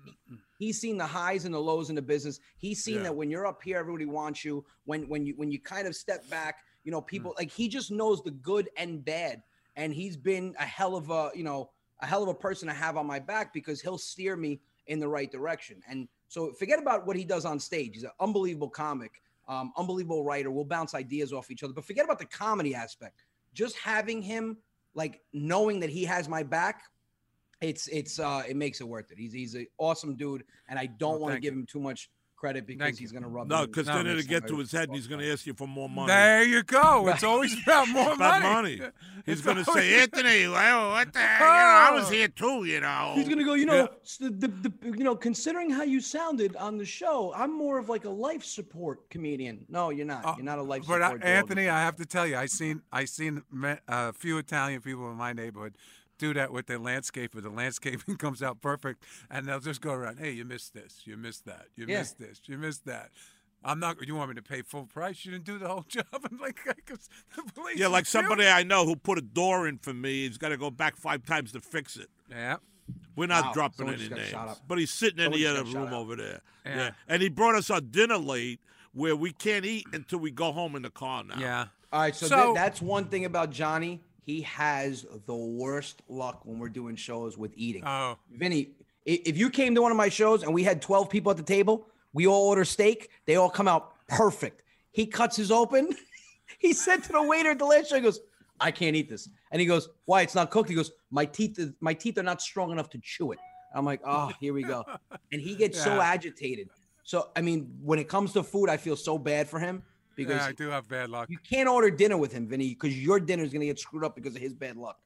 he's seen the highs and the lows in the business. He's seen Yeah. that when you're up here, everybody wants you. When when you when you kind of step back, you know, people Mm. like he just knows the good and bad. And he's been a hell of a, you know, a hell of a person to have on my back because he'll steer me in the right direction. And so forget about what he does on stage. He's an unbelievable comic, um, unbelievable writer. We'll bounce ideas off each other. But forget about the comedy aspect. Just having him like knowing that he has my back it's it's uh it makes it worth it. He's he's an awesome dude, and I don't Well, want to give him too much credit because Thank he's gonna rub. No, because then it'll get to his head and he's going to ask you for more money. There you go. It's always about more About money. money. He's going to say, Anthony, well, what the heck? You know, I was here too, you know. He's gonna go. You know, Yeah. the, the, the you know, considering how you sounded on the show, I'm more of like a life support comedian. No, you're not. Uh, You're not a life But uh, support. dog. Anthony, I have to tell you, I seen I seen me- a few Italian people in my neighborhood do that with their landscaper. The landscaping comes out perfect, and they'll just go around. Hey, you missed this. You missed that. You Yeah. missed this. You missed that. I'm not. You want me to pay full price? You didn't do the whole job. I'm like, 'cause the police. Yeah, like is somebody I know who put a door in for me. He's got to go back five times to fix it. Yeah. We're not Wow, dropping someone any names, but he's sitting in the other room over there. Yeah. and he brought us our dinner late, where we can't eat until we go home in the car now. Yeah. All right, so, So- th- that's one thing about Johnny. He has the worst luck when we're doing shows with eating. Oh, Vinny, if you came to one of my shows and we had 12 people at the table, we all order steak, they all come out perfect. He cuts his open. he said to the waiter at the last show, he goes, I can't eat this. And he goes, Why? It's not cooked. He goes, My teeth, is- my teeth are not strong enough to chew it. I'm like, oh, here we go. And he gets so agitated. So I mean, when it comes to food, I feel so bad for him because yeah, I do have bad luck. you can't order dinner with him, Vinny, because your dinner is gonna get screwed up because of his bad luck.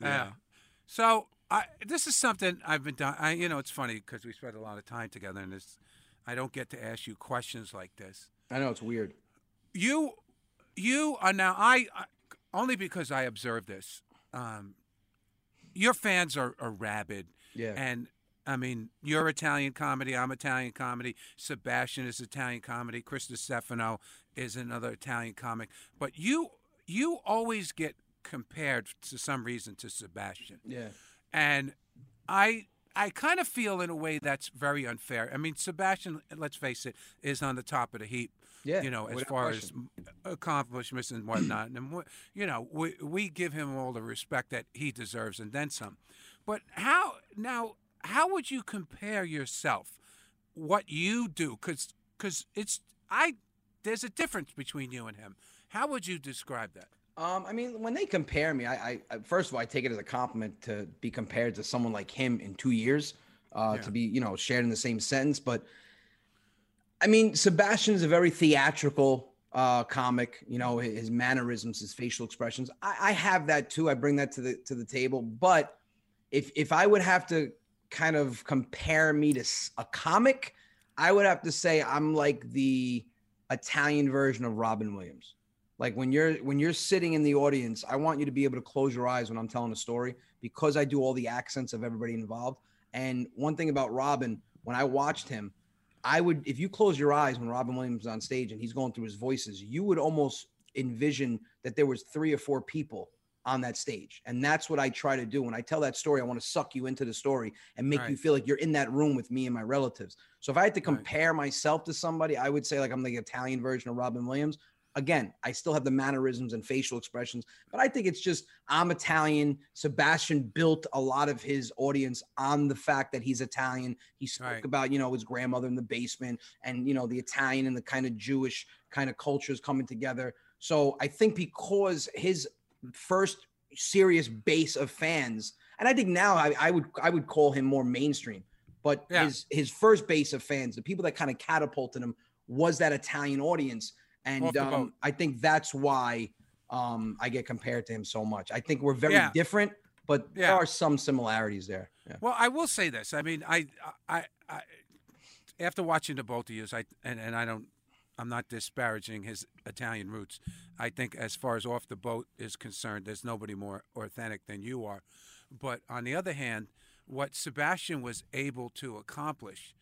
Yeah. So I this is something I've been done. I you know it's funny because we spent a lot of time together, and this I don't get to ask you questions like this. I know it's weird. You you are now I, I only because I observe this. Um, your fans are, are rabid, Yeah. and I mean you're Italian comedy. I'm Italian comedy. Sebastian is Italian comedy. Chris Stefano is another Italian comic. But you you always get compared to some reason to Sebastian yeah. and I I kind of feel in a way that's very unfair. I mean, Sebastian, let's face it, is on the top of the heap. Yeah, you know, as far question. as accomplishments and whatnot, and you know, we we give him all the respect that he deserves and then some. But how now? How would you compare yourself, what you do? Because because it's I there's a difference between you and him. How would you describe that? Um, I mean, when they compare me, I, I, first of all, I take it as a compliment to be compared to someone like him in two years, uh, Yeah. to be, you know, shared in the same sentence. But I mean, Sebastian is a very theatrical uh, comic. You know, his, his mannerisms, his facial expressions. I, I have that too. I bring that to the to the table. But if if I would have to kind of compare me to a comic, I would have to say I'm like the Italian version of Robin Williams. Like when you're when you're sitting in the audience, I want you to be able to close your eyes when I'm telling a story because I do all the accents of everybody involved. And one thing about Robin, when I watched him, I would if you close your eyes when Robin Williams is on stage and he's going through his voices, you would almost envision that there was three or four people on that stage. And that's what I try to do. When I tell that story, I want to suck you into the story and make you feel like you're in that room with me and my relatives. So if I had to Right. compare myself to somebody, I would say like I'm the Italian version of Robin Williams. Again, I still have the mannerisms and facial expressions, but I think it's just I'm Italian. Sebastian built a lot of his audience on the fact that he's Italian. He spoke Right. about, you know, his grandmother in the basement and, you know, the Italian and the kind of Jewish kind of cultures coming together. So I think because his first serious base of fans, and I think now I, I would I would call him more mainstream, but Yeah. his his first base of fans, the people that kind of catapulted him, was that Italian audience, and um. I think that's why um, I get compared to him so much. I think we're very Yeah. different, but there are some similarities there. Yeah. Well, I will say this. I mean, I, I, I, after watching the both of you, I and, and I don't, I'm not disparaging his Italian roots. I think as far as off the boat is concerned, there's nobody more authentic than you are. But on the other hand, what Sebastian was able to accomplish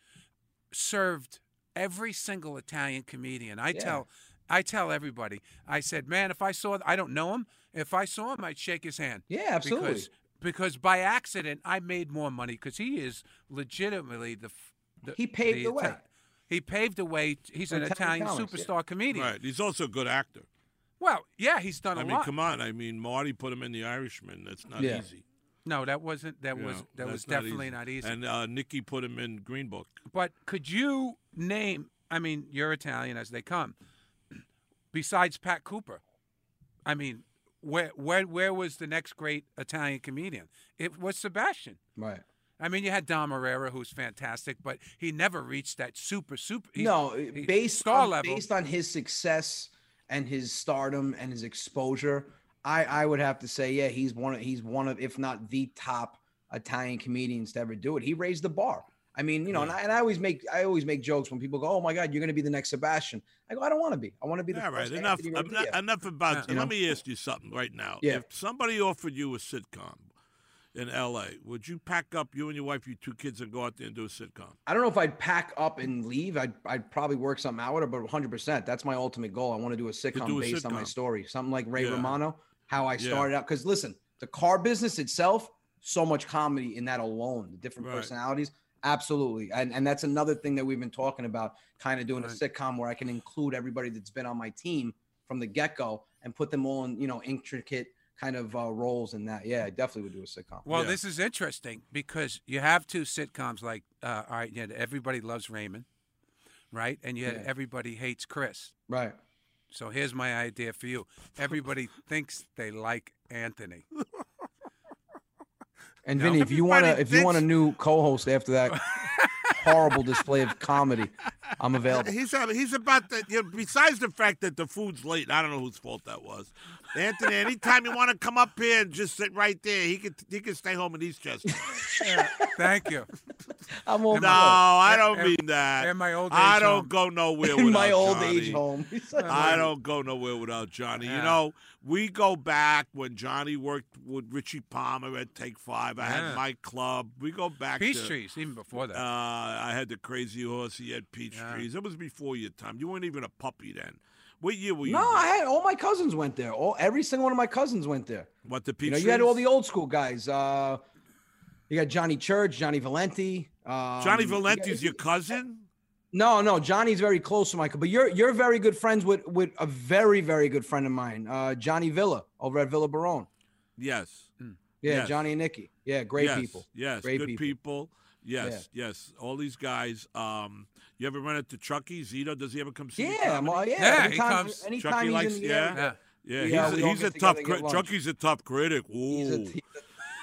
served every single Italian comedian. I Yeah. tell, I tell everybody. I said, man, if I saw, I don't know him. If I saw him, I'd shake his hand Yeah, absolutely. because because by accident I made more money because he is legitimately the, the He paved the way. Ita- He paved the way. He's an Italian Italian comics, yeah. superstar comedian. Right. He's also a good actor. Well, yeah, he's done a I mean, lot. come on. I mean, Marty put him in The Irishman. That's not Yeah. easy. No, that wasn't. That you was know, that was that's definitely not easy. And uh, Nicky put him in Green Book. But could you name? I mean, you're Italian as they come. Besides Pat Cooper, I mean, where where where was the next great Italian comedian? It was Sebastian. Right. I mean, you had Dom Irrera, who's fantastic, but he never reached that super super. he's- no, he- based star on, level. based on his success and his stardom and his exposure, I I would have to say, yeah, he's one of he's one of if not the top Italian comedians to ever do it. He raised the bar. I mean, you know, and, I, and I always make I always make jokes when people go, "Oh my God, you're going to be the next Sebastian." I go, "I don't want to be. I want to be the Yeah, right. Enough. Anthony. Enough about. Yeah. You Let know? me ask you something right now. Yeah. If somebody offered you a sitcom in L.A., would you pack up you and your wife, your two kids, and go out there and do a sitcom? I don't know if I'd pack up and leave. I'd, I'd probably work something out but 100%. That's my ultimate goal. I want to do a sitcom do a based on my story. Something like Ray Yeah. Romano, how I Yeah. started out. Because listen, the car business itself, so much comedy in that alone, the different Right. personalities. Absolutely. And, and that's another thing that we've been talking about, kind of doing Right. a sitcom where I can include everybody that's been on my team from the get go and put them all in, you know, intricate kind of uh, roles in that. Yeah, I definitely would do a sitcom. Well, Yeah. this is interesting because you have two sitcoms like, uh, all right, you had Everybody Loves Raymond, right? And you had Yeah. Everybody Hates Chris. Right. So here's my idea for you. Everybody thinks they like Anthony. And No. Vinny, if you want to, Everybody if you want a new co-host after that horrible display of comedy, I'm available. He's uh, he's about the. You know, besides the fact that the food's late, I don't know whose fault that was. Anthony, anytime you want to come up here and just sit right there, he could he could stay home in Eastchester. Thank you. I'm all No, I don't And- mean that. and my old age I don't home. go nowhere in without my old Johnny. age home. I don't go nowhere without Johnny. You know, we go back when Johnny worked with Richie Palmer at Take Five. I Yeah. had my club. We go back Peach to, trees, even before that. Uh, I had the crazy horse. He had peach Yeah. trees. It was before your time. You weren't even a puppy then. What year were you? No, born? I had all my cousins went there. All every single one of my cousins went there. What the peach You know, you had all the old school guys. Uh, you got Johnny Church, Johnny Valenti. Um, Johnny you Valenti's got- your cousin. No, no, Johnny's very close to Michael, But you're you're very good friends with with a very very good friend of mine, uh, Johnny Villa over at Villa Barone. Yes. Yeah, Yes. Johnny and Nikki. Yeah, great yes. people. Yes. Great good people. people. Yes. Yes. All these guys. Um, you ever run into Chucky Zito? Does he ever come see? you Yeah, comedy? well, yeah. Yeah, he anytime, comes- anytime Chucky he's likes- in the yeah. area, yeah. Yeah, Yeah, he's, a, he's a tough. together and cri- Chucky's a tough critic. He's a- Ooh. he- You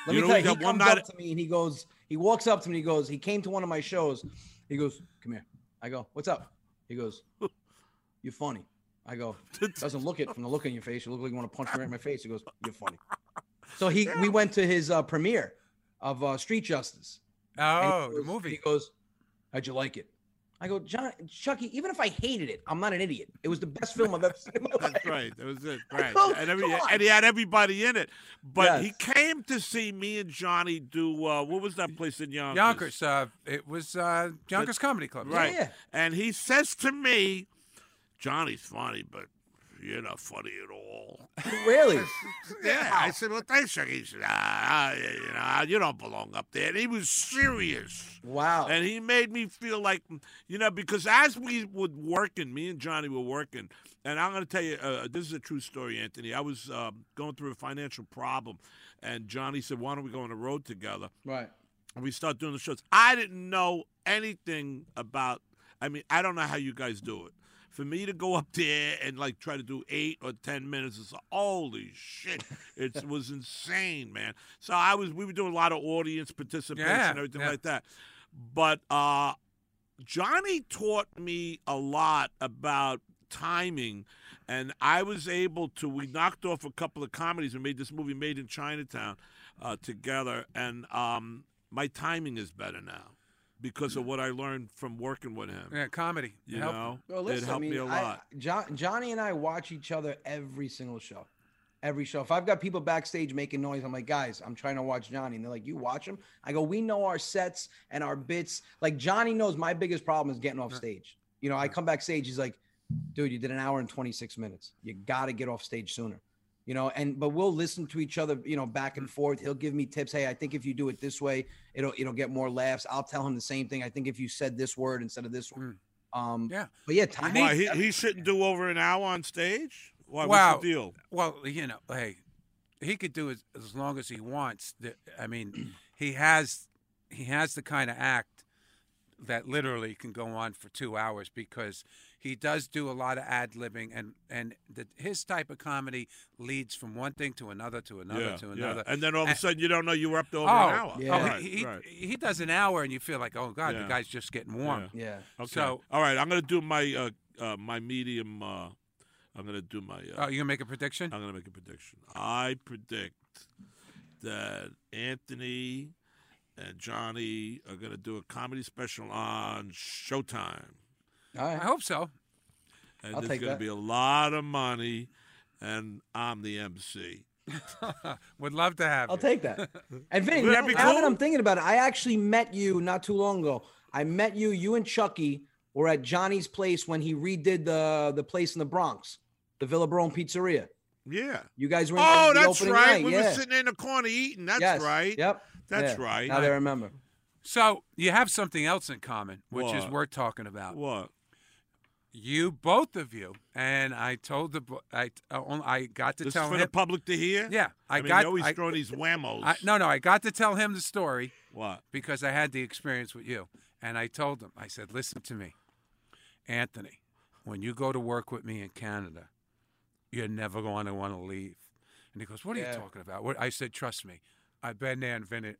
let me know, tell you, he comes night- up to me and he goes, he walks up to me and he goes, he came to one of my shows. He goes, come here. I go, what's up? He goes, you're funny. I go, doesn't look it from the look in your face. You look like you want to punch me right in my face. He goes, you're funny. So he, we went to his uh, premiere of uh, Street Justice. And he Oh, the movie. He goes, how'd you like it? I go, John, Chucky. Even if I hated it, I'm not an idiot. It was the best film I've ever seen in my life. That's right. That was it. Right. Oh, and, every, and he had everybody in it. But he came to see me and Johnny do uh, what was that place in Yonkers? Yonkers. Uh, it was uh, Yonkers Comedy Club. Right. Yeah. And he says to me, Johnny's funny, but you're not funny at all. Really? yeah. I said, well, thanks, Chuck. He said, ah, you know, you don't belong up there. And he was serious. Wow. And he made me feel like, you know, because as we were working, me and Johnny were working, and I'm going to tell you, uh, this is a true story, Anthony. I was um, going through a financial problem, and Johnny said, why don't we go on the road together? right. And we start doing the shows. I didn't know anything about, I mean, I don't know how you guys do it. For me to go up there and like try to do eight or ten minutes, it's like, holy shit! It was insane, man. So I was, we were doing a lot of audience participation Yeah, and everything yeah. like that. But uh, Johnny taught me a lot about timing, and I was able to. We knocked off a couple of comedies and made this movie, Made in Chinatown, uh, together, and um, my timing is better now because of what I learned from working with him. Yeah, comedy. You Help. know, Well, listen, it helped I mean, me a lot. John, Johnny and I watch each other every single show. Every show. If I've got people backstage making noise, I'm like, guys, I'm trying to watch Johnny. And they're like, you watch him? I go, we know our sets and our bits. Like, Johnny knows my biggest problem is getting off stage. You know, I come backstage, he's like, dude, you did an hour and 26 minutes. You got to get off stage sooner. You know, and but we'll listen to each other, you know, back and forth. He'll give me tips. Hey, I think if you do it this way, it'll it'll get more laughs. I'll tell him the same thing. I think if you said this word instead of this one. Um, Yeah. but yeah, time. Why he, he shouldn't do over an hour on stage? Why? Wow. What's the deal? Well, you know, hey, he could do it as long as he wants. The- I mean, he has he has the kind of act that literally can go on for two hours because he does do a lot of ad libbing and and the, his type of comedy leads from one thing to another to another yeah, to yeah. another. And then all of a And- sudden, you don't know you were up to over oh, an hour. Yeah. oh, Right, he, he, right. he does an hour and you feel like, oh God, Yeah. the guy's just getting warm. Yeah. Yeah. Okay. So- all right, I'm gonna do my uh, uh, my medium. Uh, I'm gonna do my. Uh, Oh, you gonna make a prediction? I'm gonna make a prediction. I predict that Anthony and Johnny are gonna do a comedy special on Showtime, All I hope so. and I'll there's gonna be a lot of money, and I'm the MC. Would love to have I'll you. take that. And Vinny, now, that now that? I'm thinking about it, I actually met you not too long ago. I met you. You and Chucky were at Johnny's place when he redid the the place in the Bronx, the Villa Barone Pizzeria. Yeah. You guys were in Oh, the, the that's opening right. night. we yeah. were sitting in the corner eating. That's Yes. right. Yep. That's Yeah. right. Now that I remember. So you have something else in common, which is worth talking about. What? You, both of you, and I told the I uh, I got to This tell is for him. the public to hear. yeah, I, I, mean, got. you always I, throw these whammos. I- no, no, I got to tell him the story what? because I had the experience with you, and I told him. I said, "Listen to me, Anthony. When you go to work with me in Canada, you're never going to want to leave." And he goes, "What are Yeah. you talking about?" What? I said, "Trust me, I've been there and been it.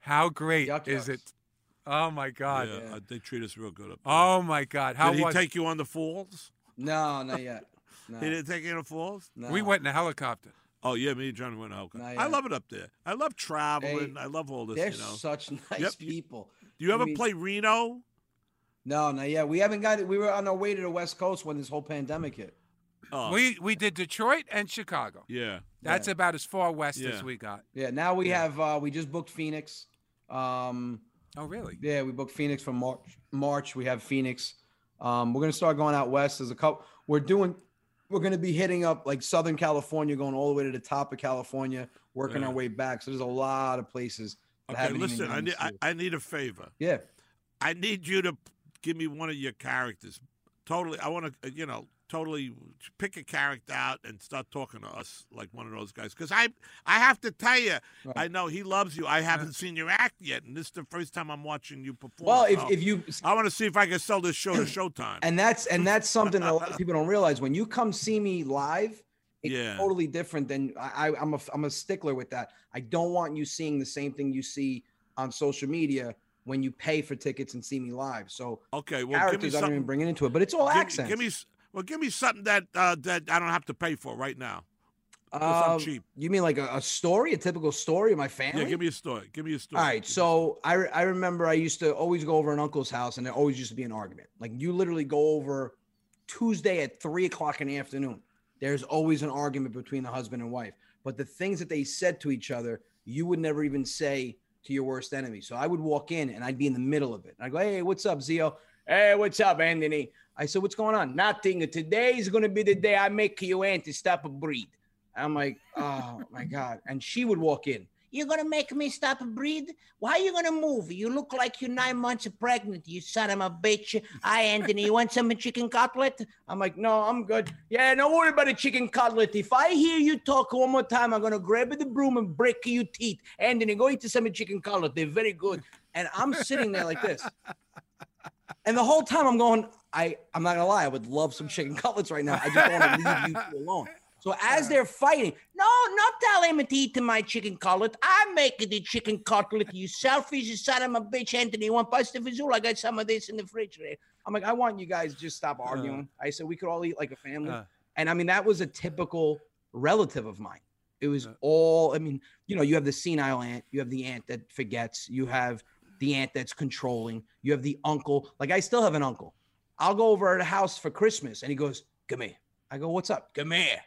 How great Yuck is yucks. it? Oh my God! yeah, uh, they treat us real good up there. Oh my God! How Did he was? take you on the falls? No, not yet. No, He didn't take you on the falls? no. we went in a helicopter. Oh yeah, me and John went in out. Not I love it up there. I love traveling. Hey, I love all this. They're you know. such nice Yep. people. Do you I ever mean- play Reno? No, not yet. We haven't got it. We were on our way to the West Coast when this whole pandemic hit. Oh, We we did Detroit and Chicago. yeah. That's Yeah. about as far west Yeah. as we got. Yeah, now we Yeah. have uh we just booked Phoenix. Um Oh really? yeah, we booked Phoenix from March. March we have Phoenix. Um we're going to start going out west as a couple we're doing we're going to be hitting up like Southern California going all the way to the top of California, working Yeah. our way back. So there's a lot of places Okay, listen. I need I. I need a favor. Yeah. I need you to give me one of your characters. Totally. I want to. You know. Totally pick a character out and start talking to us like one of those guys. Because I, I have to tell you, Right. I know he loves you. I haven't seen your act yet, and this is the first time I'm watching you perform. Well, if, so if you I want to see if I can sell this show to Showtime. and that's and that's something that a lot of people don't realize when you come see me live it's Yeah. totally different than I, i'm a i'm a stickler with that i don't want you seeing the same thing you see on social media when you pay for tickets and see me live so okay, well, characters i don't even bring it into it but it's all Give, accents give me well, give me something that uh, that I don't have to pay for right now. something Um, cheap. you mean like a, a story a typical story of my family Yeah, give me a story. Give me a story. All right, Give so I, re- I remember I used to always go over an uncle's house, and there always used to be an argument. Like you literally go over Tuesday at three o'clock in the afternoon. There's always an argument between the husband and wife. But the things that they said to each other, you would never even say to your worst enemy. So I would walk in and I'd be in the middle of it. And I'd go, "Hey, what's up, Zio? Hey, what's up, Anthony?" I said, "What's going on?" Nothing. Today is gonna be the day I make you anti stop a breed. I'm like, "Oh my god!" And she would walk in. You're gonna make me stop a breed? Why are you gonna move? You look like you're nine months pregnant, you son of a bitch. Hi, Anthony. You want some chicken cutlet? I'm like, no, I'm good. Yeah, don't worry about the chicken cutlet. If I hear you talk one more time, I'm gonna grab the broom and break your teeth. Anthony, go eat some chicken cutlet. They're very good. And I'm sitting there like this. And the whole time I'm going, I, I'm not gonna lie, I would love some chicken cutlets right now. I just want to leave you two alone. So as they're fighting, No, not tell him to eat my chicken cutlet. I'm making the chicken cutlet. You selfish son of a bitch, Anthony. You want pasta fazool? I got some of this in the refrigerator. I'm like, I want you guys to just stop arguing. I said we could all eat like a family. Uh. and I mean, that was a typical relative of mine. It was Yeah. all, I mean, you know, you have the senile aunt, you have the aunt that forgets, you have the aunt that's controlling, you have the uncle. Like, I still have an uncle. I'll go over at the house for Christmas and he goes, Come here. I go, What's up? Come here.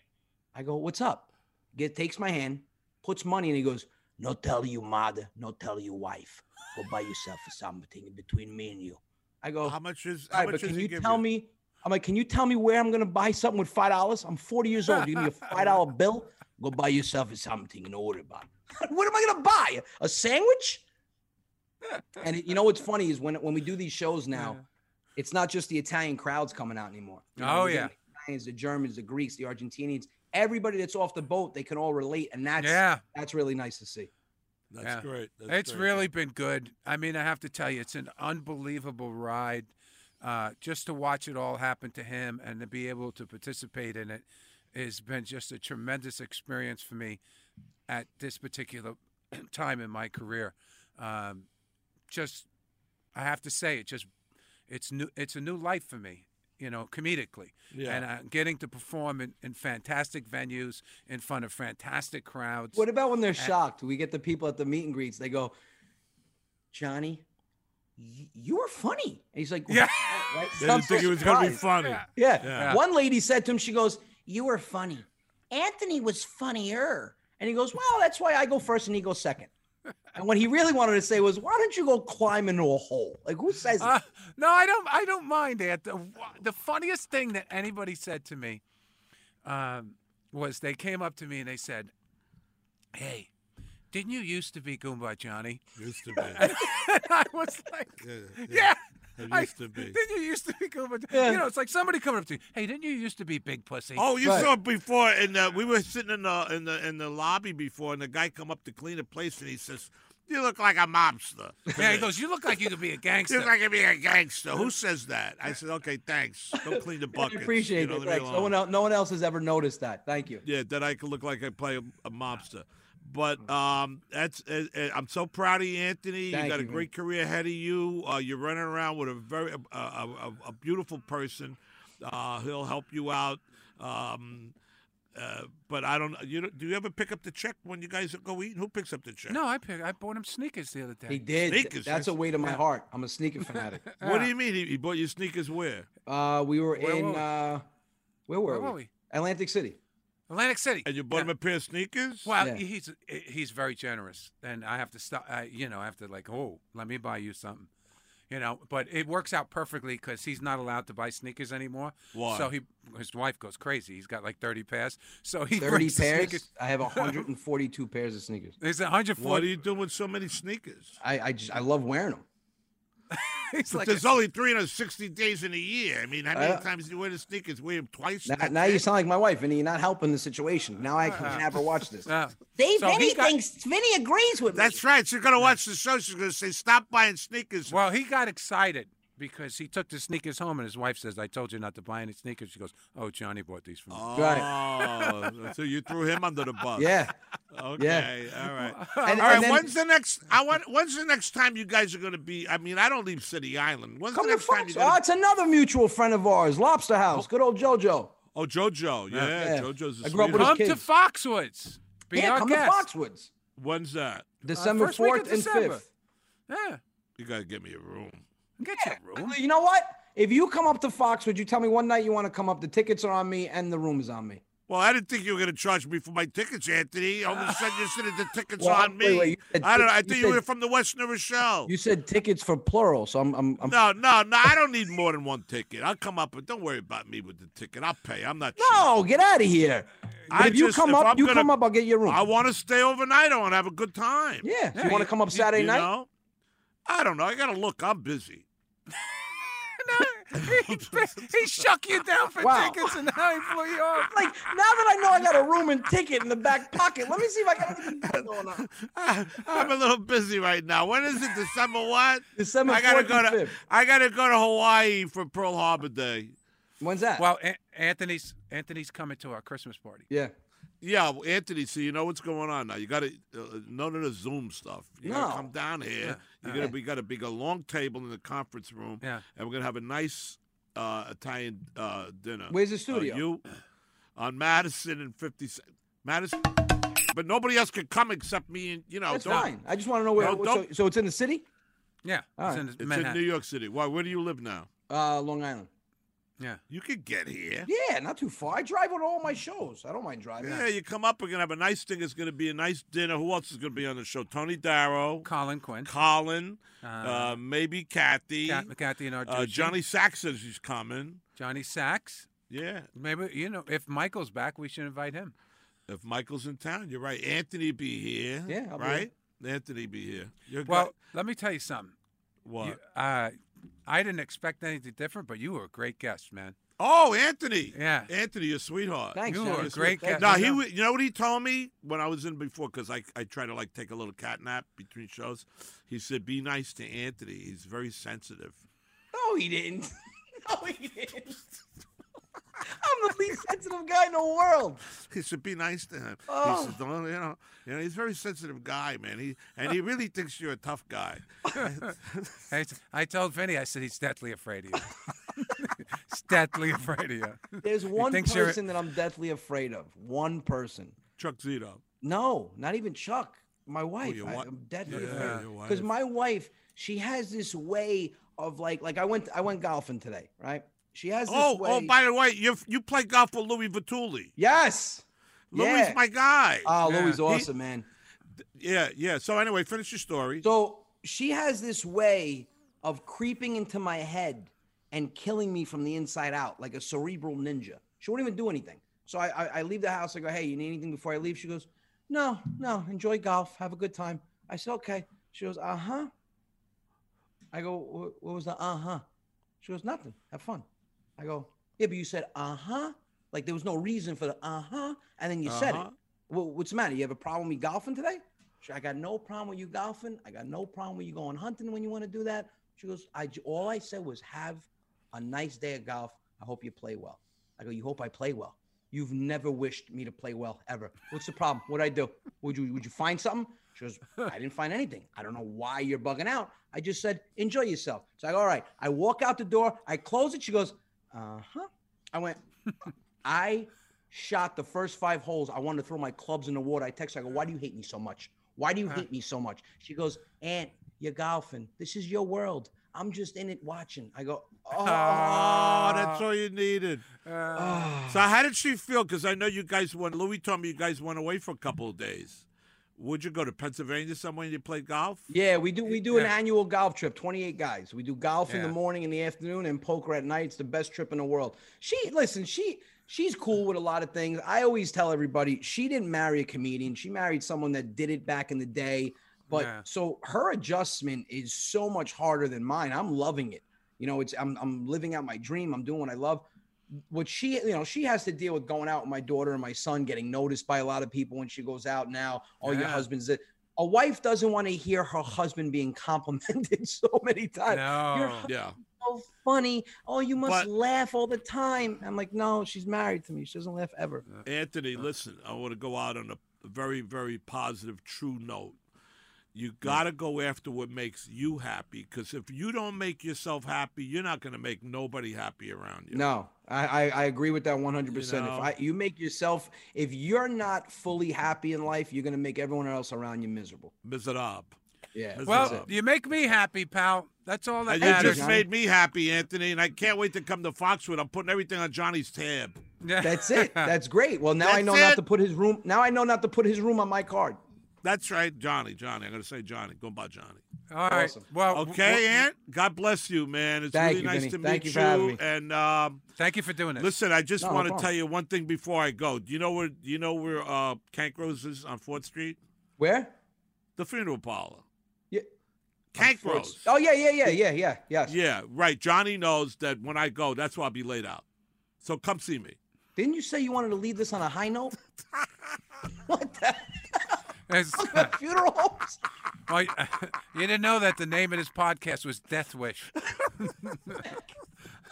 I go, What's up? Get takes my hand, puts money, and he goes, No tell you mother, no tell you wife. Go buy yourself something between me and you. I go, How much is? How right, but much can you tell me? I'm like, can you tell me where I'm gonna buy something with five dollars? I'm 40 years old. You give me a five dollar bill? Go buy yourself something and order about. it. What am I gonna buy? A sandwich? And you know what's funny is when when we do these shows now, it's not just the Italian crowds coming out anymore. You know, Oh, yeah. the Italians, the Germans, the Greeks, the Argentinians, everybody that's off the boat, they can all relate, and that's Yeah, that's really nice to see. That's Yeah. great. That's it's great. really been good. I mean, I have to tell you, it's an unbelievable ride. Uh, just to watch it all happen to him and to be able to participate in it has been just a tremendous experience for me at this particular time in my career. Um, just, I have to say, it just, it's new. It's a new life for me. You know, comedically, Yeah. and uh, getting to perform in, in fantastic venues in front of fantastic crowds. What about when they're shocked? We get the people at the meet and greets. They go, Johnny, y- you were funny. And he's like, Yeah. right? They Some didn't think it was gonna be funny. Yeah. Yeah. Yeah. One lady said to him, she goes, You were funny. Anthony was funnier. and he goes, Well, that's why I go first and he goes second. And what he really wanted to say was, Why don't you go climb into a hole? Like, who says Uh, that? no, I don't. I don't mind that. The, the funniest thing that anybody said to me um, was they came up to me and they said, "Hey, didn't you used to be Goomba Johnny?" Used to be. And I was like, Yeah, "Yeah." It I- used to be. Didn't you used to be cool? But, Yeah. You know, it's like somebody coming up to you. Hey, didn't you used to be big pussy? Oh, you Right. saw it before, and uh, we were sitting in the in the in the lobby before, and the guy come up to clean the place, and he says, "You look like a mobster." yeah. He goes, you look like you could be a gangster. You look like you're being a gangster. Who says that? I said, "Okay, thanks. Don't clean the I buckets." appreciate you know, it. Thanks. No one, else, no one else has ever noticed that. Thank you. Yeah, that I could look like I play a, a mobster. But um, that's uh, I'm so proud of you, Anthony. Thank you got you, a man. great career ahead of you. Uh, you're running around with a very uh, a, a, a beautiful person. Uh, he'll help you out. Um, uh, but I don't. You don't- you ever pick up the check when you guys go eat? Who picks up the check? no, I picked, I bought him sneakers the other day. He did. Sneakers, That's a yes. way to my heart. I'm a sneaker fanatic. What do you mean? He, he bought you sneakers where? Uh, we were Where in. were we? Uh, where were Where we? were we? Atlantic City. Atlantic City. And you bought Yeah. him a pair of sneakers? Well, Yeah. he's eh, he's very generous, and I have to stop. I, you know, I have to like, oh, let me buy you something, you know. But it works out perfectly because he's not allowed to buy sneakers anymore. Why? So he, his wife goes crazy. He's got like thirty pairs. So he 30 brings the pairs. Sneakers. I have 142 pairs of sneakers. There's 140. what are you doing with so many sneakers? I, I just I love wearing them. He's like, there's only 360 days in a year. I mean, how many Uh, times do you wear the sneakers? Wear them twice? Now, now you sound like my wife, and you're not helping the situation. Now I can never watch this. uh, See, So he Vinny got- thinks Vinny agrees with me. That's right. She's going to watch the show. She's going to say, stop buying sneakers. well, he got excited because he took the sneakers home, and his wife says, "I told you not to buy any sneakers." She goes, "Oh, Johnny bought these for me." Oh, Right. so you threw him under the bus. Yeah. Okay. All right. And, All right. then- when's the next? I want. When's the next time you guys are going to be? I mean, I don't leave City Island. When's Come the to next time you're Oh, it's another mutual friend of ours, Lobster House. Oh. Good old JoJo. Oh, JoJo. Yeah, Yeah. JoJo's. A I grew up with his Come to. Foxwoods. Be yeah, our come guest. to Foxwoods. When's that? December uh, first week of 4th and 5th. Yeah, You got to get me a room. Get Yeah. your room. You know what? If you come up to Foxwoods, you tell me one night you want to come up. The tickets are on me and the room is on me. Well, I didn't think you were going to charge me for my tickets, Anthony. All of a sudden, you said the tickets Well, on me. wait, wait, said I don't know. I tic- you think you, were from the West New Rochelle. You said tickets for plural, so I'm. I'm, I'm No, no, no. I don't need more than one ticket. I'll come up, but don't worry about me with the ticket. I'll pay. I'm not. cheap. no, get out of here. But I if you just- come if up, I'm you gonna- come up. I'll get your room. I want to stay overnight. I want to have a good time. yeah. Yeah, you want to come up Saturday You night? know? I don't know. I got to look. I'm busy. He, he shook you down for Wow. tickets and now he flew you off. Like now that I know I got a room and ticket in the back pocket, let me see if I got anything going on. I'm a little busy right now. When is it? December what? December I gotta 4th go to 5th. I gotta go to Hawaii for Pearl Harbor Day. When's that? Well, A- Anthony's Anthony's coming to our Christmas party. yeah. Yeah, well, Anthony. So you know what's going on now. You got to uh, none of the Zoom stuff. You got to come down here. Yeah, You're going to we got a big a long table in the conference room. Yeah. and we're gonna have a nice uh, Italian uh, dinner. Where's the Uh, studio? you on Madison and 50 Madison, but nobody else can come except me and you know. That's don't- fine. I just want to know where. No, so, don't- so it's in the city? Yeah, All it's right. in It's in New York City. Why? Where do you live now? Uh, Long Island. Yeah. You could get here. Yeah, not too far. I drive on all my shows. I don't mind driving. Yeah, you come up. We're gonna have a nice thing. It's gonna be a nice dinner. Who else is gonna be on the show? Tony Darrow, Colin Quinn, Colin, uh, uh, maybe Kathy, Kat, Kathy and uh, Johnny Sachs says he's coming. Johnny Sachs. Yeah, Maybe you know if Michael's back, we should invite him. if Michael's in town, you're right. Anthony be here. Yeah, I'll be right. Anthony be here. You're Well, good. let me tell you something. what? You, uh, I didn't expect anything different, but you were a great guest, man. oh, Anthony. Yeah. Anthony, you're sweetheart. Thanks, You man. were a great guest. No, he. know. wa- You know what he told me when I was in before? Because I I try to like take a little cat nap between shows. He said, "Be nice to Anthony. He's very sensitive." No, he didn't. No, he didn't. I'm the least sensitive guy in the world. He said, "Be nice to him." Oh. He said, "Don't you know? You know, he's a very sensitive guy, man. He and he really thinks you're a tough guy." I, I told Vinny, I said he's deathly afraid of you. he's deathly afraid of you. There's one thinks you're- person that I'm deathly afraid of. One person. Chuck Zito. No, not even Chuck. My oh, wife. your I, wi- am deathly Yeah, afraid. Because my wife, she has this way of like, like I went, I went golfing today, right? She has this Oh, way. oh, by the way, you you play golf with Louis Vituli. yes. Louis yeah. my guy. Oh, Yeah. Louis He- awesome, man. yeah, yeah. So anyway, finish your story. So she has this way of creeping into my head and killing me from the inside out, like a cerebral ninja. She won't even do anything. So I, I, I leave the house. I go, hey, you need anything before I leave? She goes, no, no, enjoy golf, have a good time. I said, okay. She goes, uh huh. I go, what, what was the uh huh? She goes, nothing. Have fun. I go, yeah, but you said uh huh. Like there was no reason for the uh huh, and then you said it. Uh-huh. Well, what's the matter? You have a problem with me golfing today? She, I got no problem with you golfing. I got no problem with you going hunting when you want to do that. She goes, I all I said was have a nice day of golf. I hope you play well. I go, you hope I play well. You've never wished me to play well ever. What's the problem? What'd I do? Would you would you find something? She goes, I didn't find anything. I don't know why you're bugging out. I just said, enjoy yourself. So I go, all right. I walk out the door. I close it. She goes, uh huh. I went, I shot the first five holes. I wanted to throw my clubs in the water. I text her, I go, why do you hate me so much? Why do you hate me so much? She goes, Aunt, you're golfing. This is your world. I'm just in it watching. I go, oh, Oh, that's all you needed. Uh, So how did she feel? Because I know you guys went. Louis told me you guys went away for a couple of days. Would you go to Pennsylvania somewhere and you play golf? Yeah, we do. We do an annual golf trip. Twenty-eight guys. We do golf in the morning, in the afternoon, and poker at night. It's the best trip in the world. She listen. She she's cool with a lot of things. I always tell everybody she didn't marry a comedian. She married someone that did it back in the day. But Yeah. so her adjustment is so much harder than mine. I'm loving it. You know, it's I'm I'm living out my dream. I'm doing what I love. What she, you know, she has to deal with going out with my daughter and my son, getting noticed by a lot of people when she goes out now. Oh, your husband's it. A wife doesn't want to hear her husband being complimented so many times. You're no. Yeah. so funny. Oh, you must But- laugh all the time. I'm like, no, she's married to me. She doesn't laugh ever. Anthony, listen, I want to go out on a very, very positive, true note. You got to go after what makes you happy because if you don't make yourself happy, you're not going to make nobody happy around you. No, I, I, I agree with that 100. percent If know? I you make yourself, if you're not fully happy in life, you're gonna make everyone else around you miserable. Miserable. Yeah. That's Well, you make me happy, pal. That's all that And you just made me happy, Anthony, and I can't wait to come to Foxwood. I'm putting everything on Johnny's tab. Yeah. That's it. That's great. Well, now I know it. not to put his room. Now I know not to put his room on my card. That's right, Johnny. Johnny. I'm going to say Johnny. Go by Johnny. all right. Awesome. Well, Okay, w- Aunt. God bless you, man. It's really you, nice Vinny. to meet Thank you you. for having me. And um, thank you for doing this. listen, I just No, no want to tell you one thing before I go. Do you know where? Do you know where uh, Cank Rose is on Fourth Street? Where? The funeral parlor. Yeah. Cank Fort- Rose. Oh yeah, yeah, yeah, yeah, yeah, yes. Yeah, right. Johnny knows that when I go, that's why I'll be laid out. So come see me. Didn't you say you wanted to leave this on a high note? what the It's- funeral homes? well, you didn't know that the name of this podcast was Death Wish.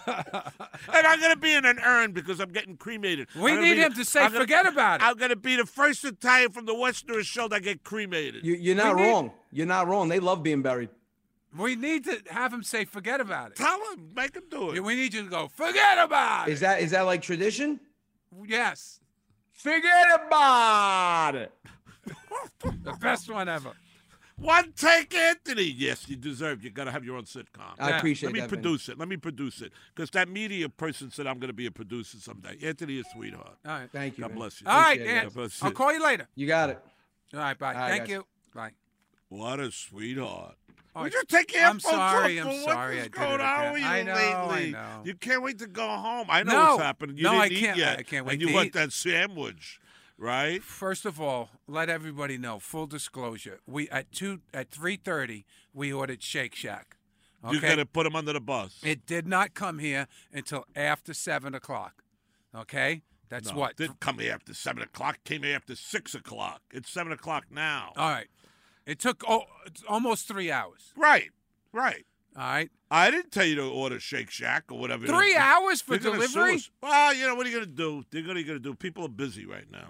And I'm going to be in an urn because I'm getting cremated. We need be him the- to say, gonna- "Forget about it." I'm going to be the first Italian from the Western show that get cremated. You, you're not We need- wrong. You're not wrong. They love being buried. We need to have him say, "Forget about it." Tell him, make him do it. We need you to go, "Forget about Is it." that is that like tradition? Yes, Forget about it. The best one ever. One take, Anthony. Yes, you deserve. You got to have your own sitcom. I Yeah. appreciate Let me that. Vinny. produce it. Let me produce it. Because that media person said I'm going to be a producer someday. Anthony is a sweetheart. All right. Thank you. God Vinny. bless you. All right, Appreciate it, Aunt. God bless I'll you. call you later. You got it. All right, bye. All right, Thank guys. you. Bye. What a sweetheart. Oh, Would you take your I'm headphones sorry. I'm sorry I did going it on again. with you I know, I lately? know. You can't wait to go home. I know No. what's happening. You No, didn't I can't- yet. I can't wait And you to want eat. that sandwich, right? First of all, let everybody know. Full disclosure: we at two at three thirty we ordered Shake Shack. Okay. You got to put him under the bus. It did not come here until after seven o'clock. Okay, that's No, what. Didn't come here after seven o'clock. Came here after six o'clock. It's seven o'clock now. All right, it took oh, it's almost three hours. right, right. All right, I didn't tell you to order Shake Shack or whatever. three hours for They're delivery. Well, you know what are you going to do? They're going to do. People are busy right now.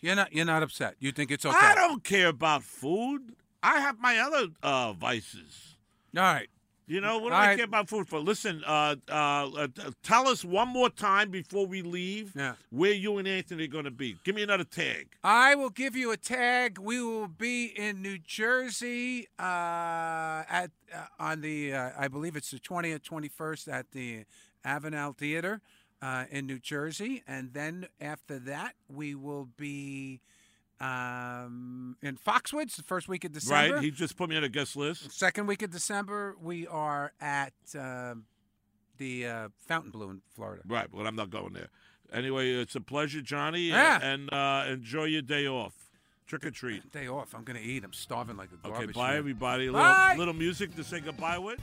You're not. You're not upset. You think it's okay. I don't care about food. I have my other uh, vices. All right. You know what do All I right. care about food for? Listen, uh, uh, uh, tell us one more time before we leave Yeah. where you and Anthony are going to be. Give me another tag. I will give you a tag. We will be in New Jersey uh, at uh, on the uh, I believe it's the twentieth, twenty first at the Avenel Theater uh, in New Jersey, and then after that we will be um, in Foxwoods the first week of December. Right? He just put me on a guest list. Second week of December we are at um the uh, Fontainebleau in Florida. Right, but I'm not going there. Anyway, it's a pleasure, Johnny. Yeah. And, and uh, enjoy your day off. Trick or treat. Day off. I'm gonna eat. I'm starving like a Okay, garbage. bye man. everybody. A Bye. little, little music to say goodbye with.